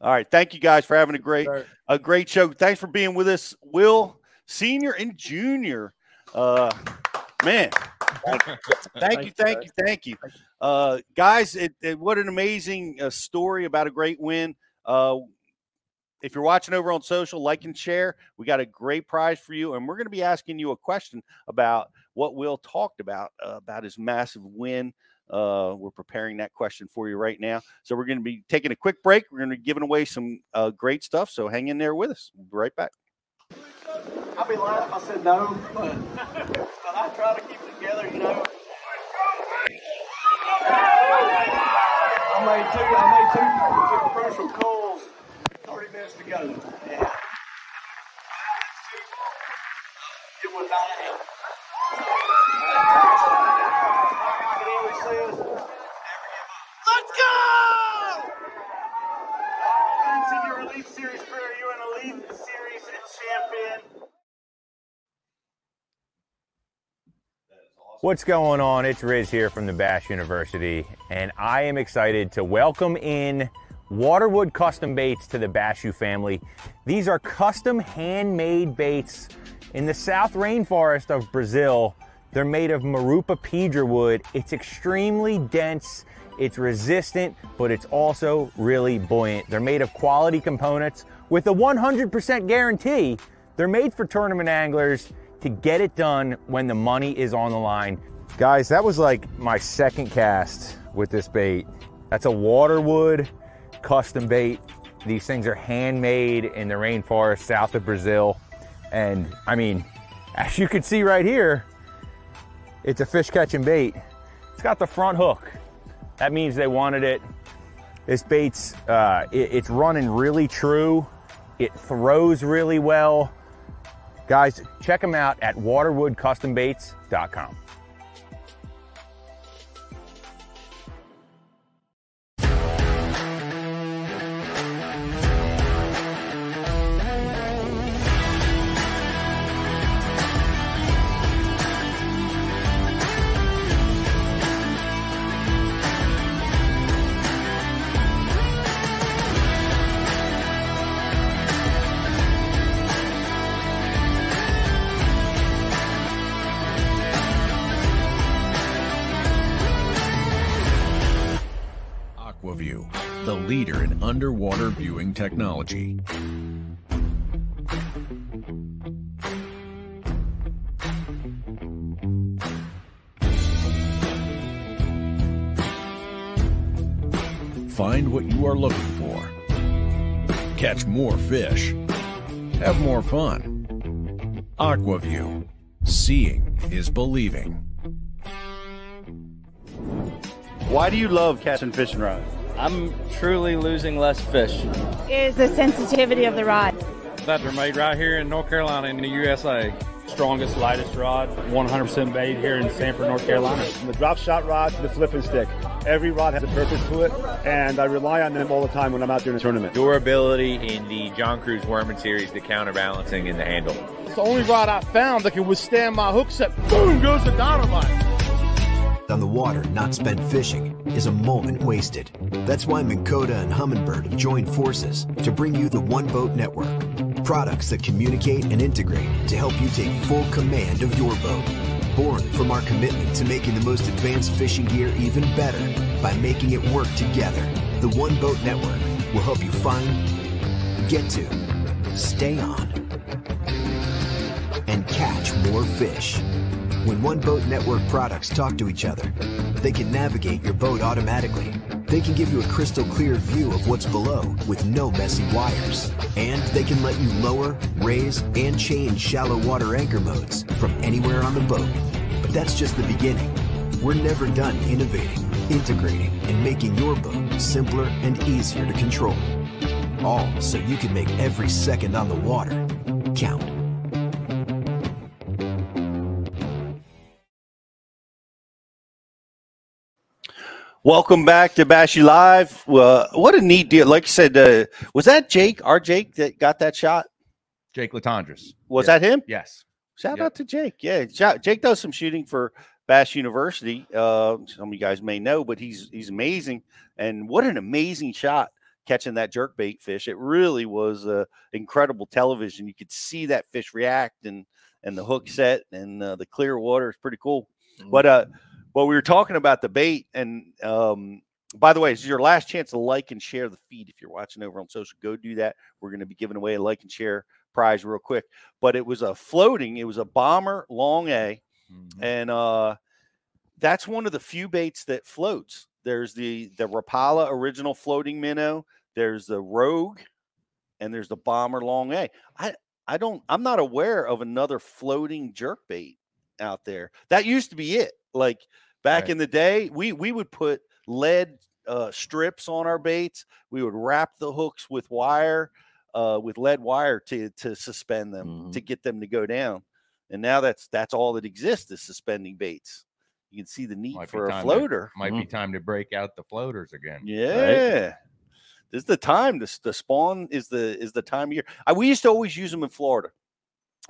All right, thank you guys for having a great a great show. Thanks for being with us, Will, senior and junior. Uh, man, thank you, thank you, thank you, thank you, uh, guys. It, it- what an amazing uh, story about a great win. Uh, if you're watching over on social, like and share. We got a great prize for you, and we're going to be asking you a question about what Will talked about uh, about his massive win. Uh, we're preparing that question for you right now. So we're going to be taking a quick break. We're going to be giving away some uh, great stuff. So hang in there with us. We'll be right back. I'll be lying if I said no, but, but I try to keep it together, you know. I made two, I made two, two calls, 30 minutes to go. Yeah. It was not it. Like it always says, never give up. Let's! In your Elite Series career, you're an Elite Series champion. What's going on? It's Riz here from the Bass University, and I am excited to welcome in Waterwood Custom Baits to the Bashu family. These are custom handmade baits in the South Rainforest of Brazil. They're made of Marupa pedra wood. It's extremely dense, it's resistant, but it's also really buoyant. They're made of quality components with a 100% guarantee. They're made for tournament anglers to get it done when the money is on the line. Guys, that was like my second cast with this bait. That's a Waterwood custom bait. These things are handmade in the rainforest south of Brazil. And I mean, as you can see right here, it's a fish catching bait. It's got the front hook. That means they wanted it. This bait's, uh, it, it's running really true. It throws really well. Guys, check them out at waterwoodcustombaits.com. leader in underwater viewing technology. Find what you are looking for. Catch more fish. Have more fun. Aqua-Vu. Seeing is believing. Why do you love catching fishing rods? I'm truly losing less fish. Is the sensitivity of the rod. That they're made right here in North Carolina in the USA. Strongest, lightest rod, 100% bait here in Sanford, North Carolina. From the drop shot rod to the flipping stick, every rod has a purpose to it, and I rely on them all the time when I'm out doing a tournament. Durability in the John Crews Worman series, the counterbalancing in the handle. It's the only rod I found that can withstand my hook set. Boom goes the dynamite. On the water not spent fishing is a moment wasted. That's why Minn Kota and Humminbird have joined forces to bring you the One Boat Network. Products that communicate and integrate to help you take full command of your boat. Born from our commitment to making the most advanced fishing gear even better by making it work together. The One Boat Network will help you find, get to, stay on, and catch more fish. When One Boat Network products talk to each other, they can navigate your boat automatically. They can give you a crystal clear view of what's below with no messy wires. And they can let you lower, raise, and change shallow water anchor modes from anywhere on the boat. But that's just the beginning. We're never done innovating, integrating, and making your boat simpler and easier to control. All so you can make every second on the water count. Welcome back to Bashy Live. Uh, what a neat deal! Like you said, uh, was that Jake, our Jake, that got that shot? Jake Latondras. Was that him? Yes. Shout Yep. out to Jake. Yeah, shout, Jake does some shooting for Bass University. Uh, some of you guys may know, but he's he's amazing. And what an amazing shot catching that jerk bait fish! It really was uh, incredible television. You could see that fish react and and the hook set and uh, the clear water. It's pretty cool. But well, we were talking about the bait, and um, by the way, this is your last chance to like and share the feed. If you're watching over on social, go do that. We're going to be giving away a like and share prize real quick. But it was a floating. It was a bomber long A, and uh, that's one of the few baits that floats. There's the the Rapala original floating minnow. There's the Rogue, and there's the bomber long A. I I don't. I'm not aware of another floating jerk bait out there. That used to be it. Like back Right. in the day, we we would put lead uh, strips on our baits. We would wrap the hooks with wire, uh, with lead wire to to suspend them to get them to go down. And now that's that's all that exists is suspending baits. You can see the need Might for a time to- floater. might be time to break out the floaters again. Yeah. This is the time. This the spawn is the is the time of year. I, we used to always use them in Florida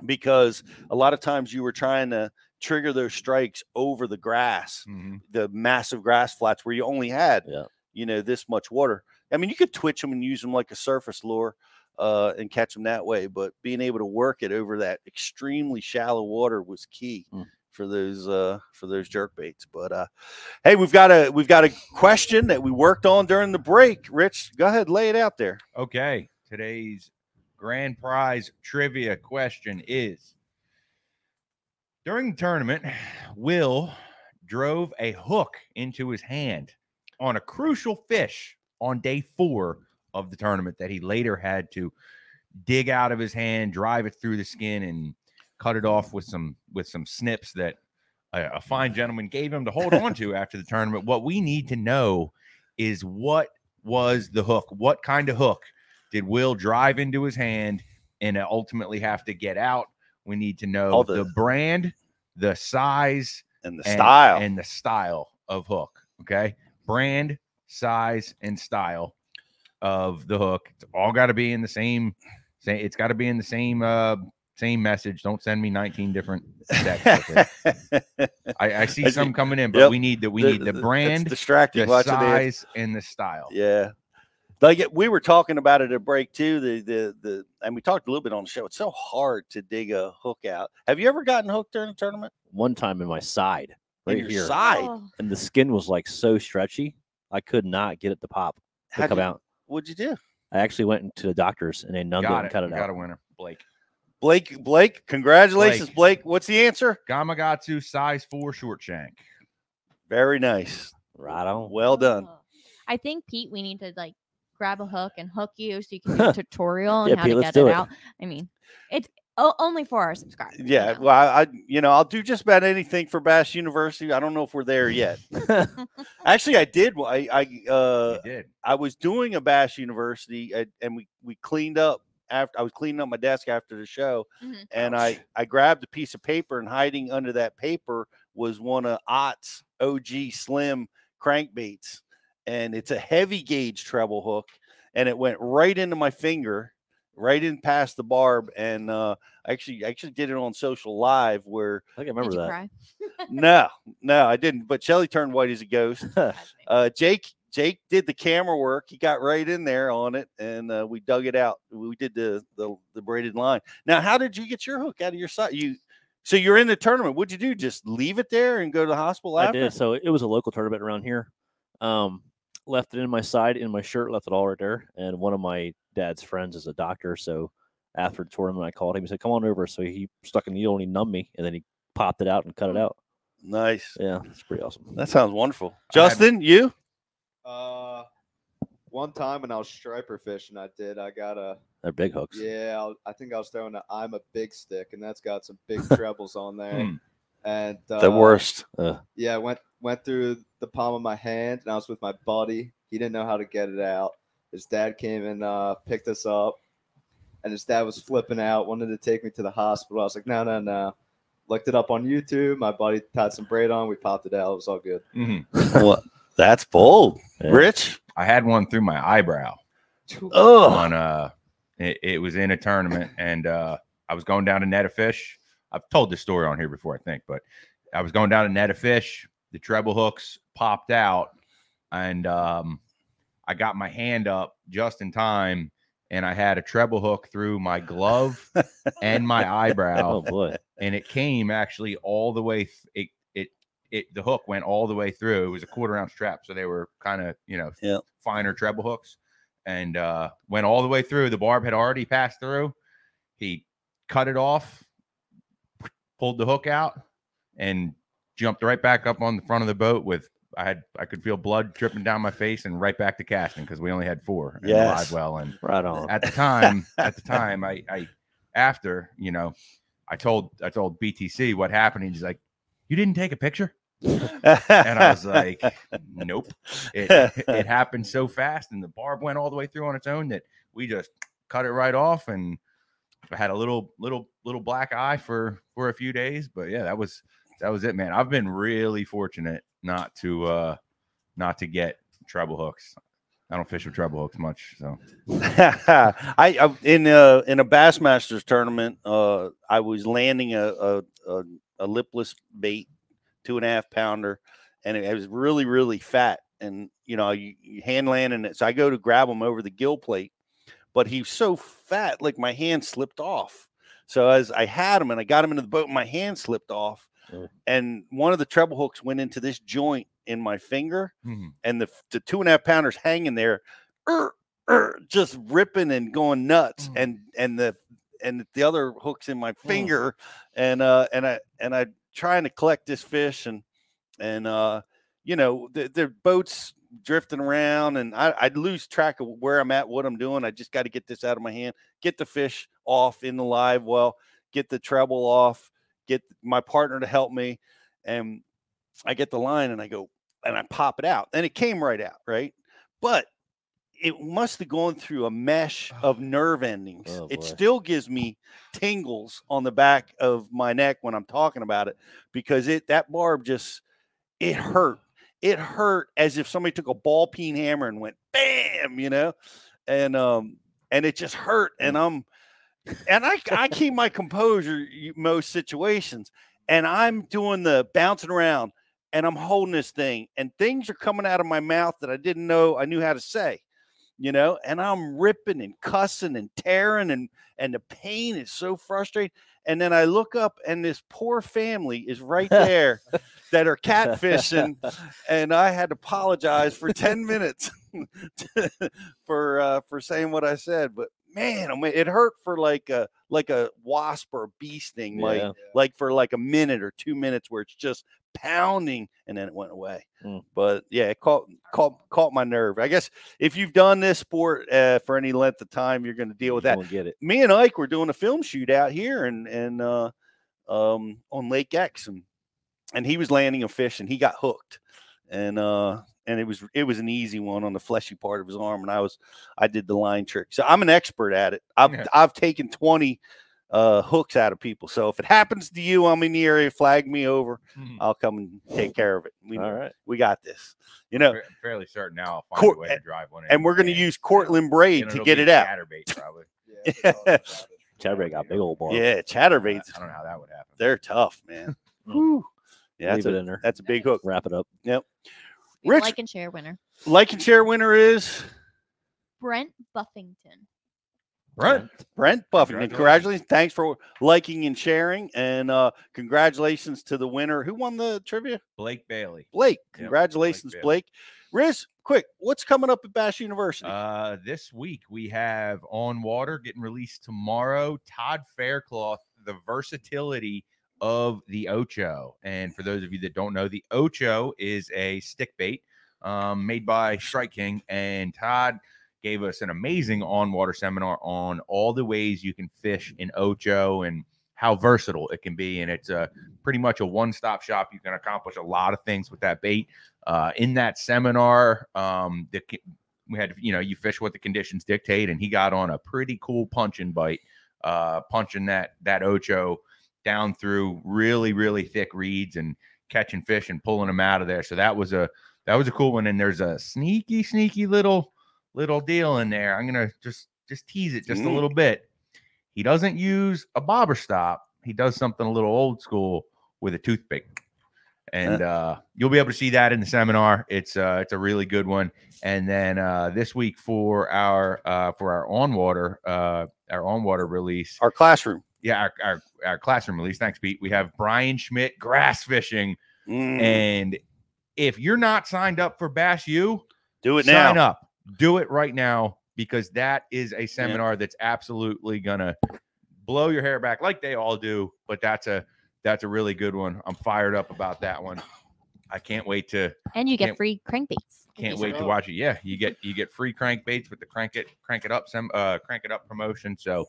because a lot of times you were trying to trigger those strikes over the grass, Mhm. the massive grass flats where you only had, Yeah. you know, this much water. I mean, you could twitch them and use them like a surface lure uh, and catch them that way, but being able to work it over that extremely shallow water was key Mm. for those uh, for those jerk baits. But uh, hey, we've got a we've got a question that we worked on during the break. Rich, go ahead, lay it out there. Okay, today's grand prize trivia question is During the tournament, Will drove a hook into his hand on a crucial fish on day four of the tournament that he later had to dig out of his hand, drive it through the skin, and cut it off with some with some snips that a, a fine gentleman gave him to hold on to after the tournament. What we need to know is what was the hook? What kind of hook did Will drive into his hand and ultimately have to get out? We need to know the, the- brand, the size, And the style. and the style of hook. Okay, brand, size, and style of the hook. It's all got to be in the same. Say it's got to be in the same uh same message. Don't send me 19 different texts. with it. I, I see some coming in, but Yep. we need the we The- need the the- brand, distracting the watching the size, and the style. Yeah. Like it- we were talking about it at break too. The the the and we talked a little bit on the show. It's so hard to dig a hook out. Have you ever gotten hooked during a tournament? One time in my side, In right your here, side? Oh, and the skin was like so stretchy, I could not get it to pop to How'd come you- out. What'd you do? I actually went into the doctors and they numbed it Got and cut it We got out. a winner, Blake. Blake, Blake, congratulations, Blake. What's the answer? Gamakatsu size four short shank. Very nice. Right on. Well done. I think Pete, we need to like grab a hook and hook you so you can do a tutorial on Yeah, how Pete, to get it, it. out. I mean, it's o- only for our subscribers. you Yeah, know. well, I, I, you know, I'll do just about anything for Bass University. I don't know if we're there yet. Actually, I did. I, I, uh, did. I was doing a Bass University, and, and we we cleaned up after I was cleaning up my desk after the show, Mhm. and I I grabbed a piece of paper, and hiding under that paper was one of Ott's OG Slim crankbaits, and it's a heavy gauge treble hook, and it went right into my finger, right in past the barb, and uh, I actually I actually did it on social live where I think I Did remember you that. cry? no, no, I didn't. But Shelly turned white as a ghost. Uh, Jake, Jake did the camera work. He got right in there on it, and uh, we dug it out. We did the, the the braided line. Now, how did you get your hook out of your side? You so you're in the tournament. What'd you do? Just leave it there and go to the hospital I after? did. So it was a local tournament around here. Um, left it in my side, in my shirt, left it all right there. And one of my dad's friends is a doctor. So after the tournament, I called him. He said, "Come on over." So he stuck a needle and he numbed me, and then he popped it out and cut it out. Nice. Yeah, it's pretty awesome. That sounds wonderful. Justin, you? Uh, one time when I was striper fishing, I did. I got a They're big hooks. yeah. I, I think I was throwing a I'm a big stick, and that's got some big trebles on there. Hmm. And uh, The worst. Uh, Yeah, went went through the palm of my hand, and I was with my buddy. He didn't know how to get it out. His dad came and uh, picked us up, and his dad was flipping out, wanted to take me to the hospital. I was like, no, no, no. Looked it up on YouTube. My buddy tied some braid on. We popped it out. It was all good. Mhm. well, that's bold. Yeah. Rich? I had one through my eyebrow. Oh, on uh it, it was in a tournament and uh I was going down to net a fish. I've told this story on here before, I think, but I was going down to net a fish. The treble hooks popped out, and um I got my hand up just in time, and I had a treble hook through my glove and my eyebrow oh boy. and it came actually all the way. Th- it it it the hook went all the way through. It was a quarter ounce trap, so they were kind of you know Yeah. finer treble hooks, and uh, went all the way through. The barb had already passed through. He cut it off, pulled the hook out, and jumped right back up on the front of the boat with. I had I could feel blood dripping down my face and right back to casting because we only had four in the Yes. live well and Right on. at the time at the time I I after you know I told I told BTC what happened. He's like, "You didn't take a picture," and I was like, "Nope." It it happened so fast, and the barb went all the way through on its own that we just cut it right off, and I had a little little little black eye for for a few days. But yeah, that was that was it, man. I've been really fortunate not to uh not to get treble hooks. I don't fish with treble hooks much, so I, I in a in a Bassmasters tournament, uh, I was landing a, a, a a lipless bait, two and a half pounder, and it, it was really really fat. And you know, you, you hand landing it. So I go to grab him over the gill plate, but he's so fat, like my hand slipped off. So as I had him and I got him into the boat, my hand slipped off, Mm. and one of the treble hooks went into this joint in my finger, Mhm. and the the two and a half pounders hanging there, er, er, just ripping and going nuts, and and the and the other hooks in my finger, and uh and I and I trying to collect this fish and and uh you know the the boats drifting around and I, I'd lose track of where I'm at, what I'm doing. I just got to get this out of my hand, get the fish off in the live well, get the treble off, get my partner to help me, and I get the line and I go and I pop it out, and it came right out, right? But it must have gone through a mesh of nerve endings. Oh, it still gives me tingles on the back of my neck when I'm talking about it because it that barb just it hurt. It hurt as if somebody took a ball peen hammer and went bam, you know, and um and it just hurt. And I'm and I I keep my composure most situations, and I'm doing the bouncing around, and I'm holding this thing, and things are coming out of my mouth that I didn't know I knew how to say, you know, and I'm ripping and cussing and tearing, and and the pain is so frustrating. And then I look up, and this poor family is right there that are catfishing, and I had to apologize for ten minutes for uh, for saying what I said. But man, I mean, it hurt for like a like a wasp or a bee sting, like Yeah. like for like a minute or two minutes, where it's just pounding, and then it went away. Mm. But yeah, it caught caught caught my nerve. I guess if you've done this sport uh, for any length of time, you're going to deal with that. Won't get it. Me and Ike were doing a film shoot out here and and uh, um, on Lake X, and and he was landing a fish, and he got hooked, and uh, and it was it was an easy one on the fleshy part of his arm, and I was I did the line trick, so I'm an expert at it. I've Yeah. I've taken twenty uh hooks out of people. So if it happens to you, I'm in the area, flag me over. Mhm. I'll come and take care of it. We, All right. we got this. You know, Fa- fairly certain now I'll find Court- a way to drive one. and we're going to use Cortland braid to get it out. Chatterbait probably. Chatterbait got big old bar. Yeah, chatterbaits. I don't know how that would happen. They're tough, man. Whew. Yeah, Leave that's it a, in there. that's a big hook. Wrap it up. Yep. Your Rich, like and share winner. like and share winner is Brent Buffington. Right. Brent Buffington. Congratulations. Congratulations. Thanks for liking and sharing. And uh congratulations to the winner. Who won the trivia? Blake Bailey. Blake. Yep, Congratulations, Bailey. Blake. Riz, quick, what's coming up at Bass University? Uh, this week we have On Water getting released tomorrow. Todd Faircloth, the versatility of the Ocho. And for those of you that don't know, the Ocho is a stick bait um, made by Strike King. And Todd gave us an amazing on water seminar on all the ways you can fish in Ocho and how versatile it can be. And it's a pretty much a one stop shop. You can accomplish a lot of things with that bait. Uh, in that seminar, um, the, we had, you know, you fish what the conditions dictate, and he got on a pretty cool punching bite, uh, punching that that Ocho down through really, really thick reeds and catching fish and pulling them out of there. So that was a that was a cool one. And there's a sneaky, sneaky little little deal in there. I'm gonna just just tease it just a Mm. little bit. He doesn't use a bobber stop. He does something a little old school with a toothpick. And uh, you'll be able to see that in the seminar. It's uh, it's a really good one. And then uh, this week for our uh, for our on water uh, our on water release, Our classroom. Yeah, our, our, our classroom release. Thanks, Pete. We have Bryan Schmitt grass fishing. Mm, And if you're not signed up for Bass U, do it now. sign up. Do it right now because that is a seminar that's absolutely gonna blow your hair back like they all do. But that's a that's a really good one. I'm fired up about that one. I can't wait to And you get free crankbaits. if can't wait to up. watch it. Yeah, you get you get free crankbaits with the crank it crank it up some uh crank it up promotion. So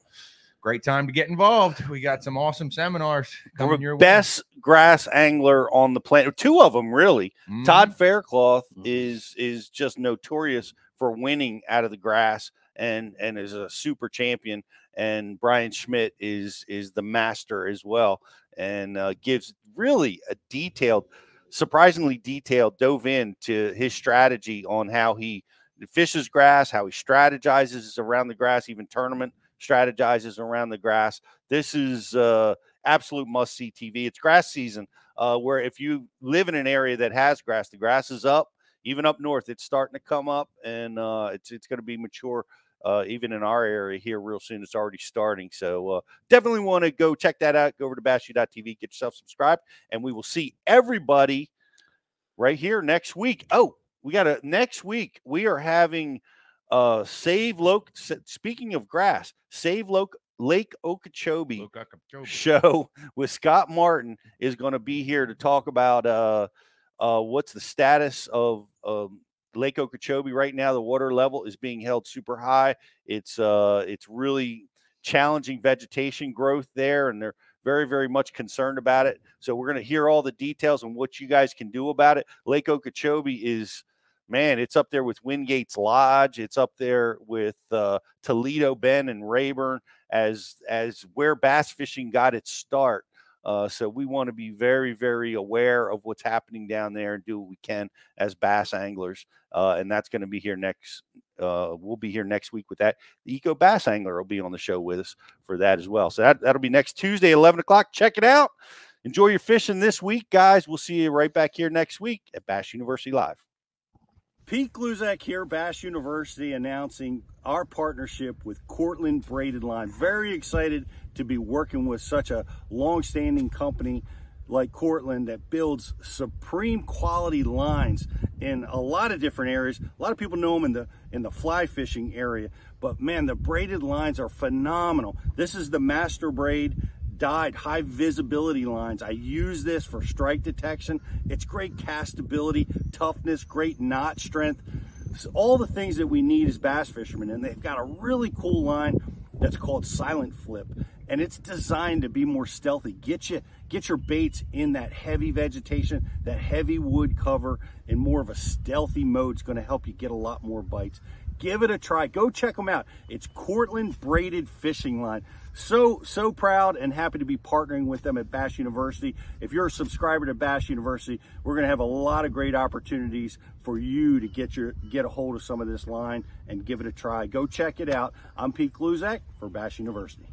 great time to get involved. We got some awesome seminars coming your way. Best grass angler on the planet. Two of them, really. Mhm. Todd Faircloth Mhm. is is just notorious for winning out of the grass and and is a super champion. And Bryan Schmitt is is the master as well, and uh, gives really a detailed, surprisingly detailed, dove into his strategy on how he fishes grass, how he strategizes around the grass, even tournament strategizes around the grass. This is uh, absolute must see TV. It's grass season, uh, where if you live in an area that has grass, the grass is up. Even up north, it's starting to come up, and uh, it's it's going to be mature. Uh, even in our area here, real soon, it's already starting. So uh, definitely want to go check that out. Go over to bassu.tv, get yourself subscribed, and we will see everybody right here next week. Oh, we got a next week. We are having uh save Loke. Speaking of grass, save Loke Lake Okeechobee show with Scott Martin is going to be here to talk about uh, uh, what's the status of um, Lake Okeechobee right now. The water level is being held super high. It's uh, it's really challenging vegetation growth there, and they're very very much concerned about it. So we're going to hear all the details and what you guys can do about it. Lake Okeechobee is man, it's up there with Wingate's Lodge. It's up there with uh, Toledo Bend and Rayburn as as where bass fishing got its start. Uh, so we want to be very, very aware of what's happening down there and do what we can as bass anglers. Uh, and that's going to be here next. Uh, we'll be here next week with that. The Eco Bass Angler will be on the show with us for that as well. So that, that'll be next Tuesday, 11 o'clock. Check it out. Enjoy your fishing this week, guys. We'll see you right back here next week at Bass University Live. Pete Gluszak here, Bass University, announcing our partnership with Cortland Braided Line. Very excited to be working with such a long-standing company like Cortland that builds supreme quality lines in a lot of different areas. A lot of people know them in the in the fly fishing area, but man, the braided lines are phenomenal. This is the Master Braid dyed high visibility lines. I use this for strike detection. It's great castability, toughness, great knot strength. So all the things that we need as bass fishermen. And they've got a really cool line that's called Silent Flip. And it's designed to be more stealthy. Get you get your baits in that heavy vegetation, that heavy wood cover, in more of a stealthy mode. It's going to help you get a lot more bites. Give it a try. Go check them out. It's Cortland Braided Fishing Line so so proud and happy to be partnering with them at Bass University. If you're a subscriber to Bass University, we're going to have a lot of great opportunities for you to get your get a hold of some of this line and give it a try. Go check it out. I'm Pete Gluszak for Bash University.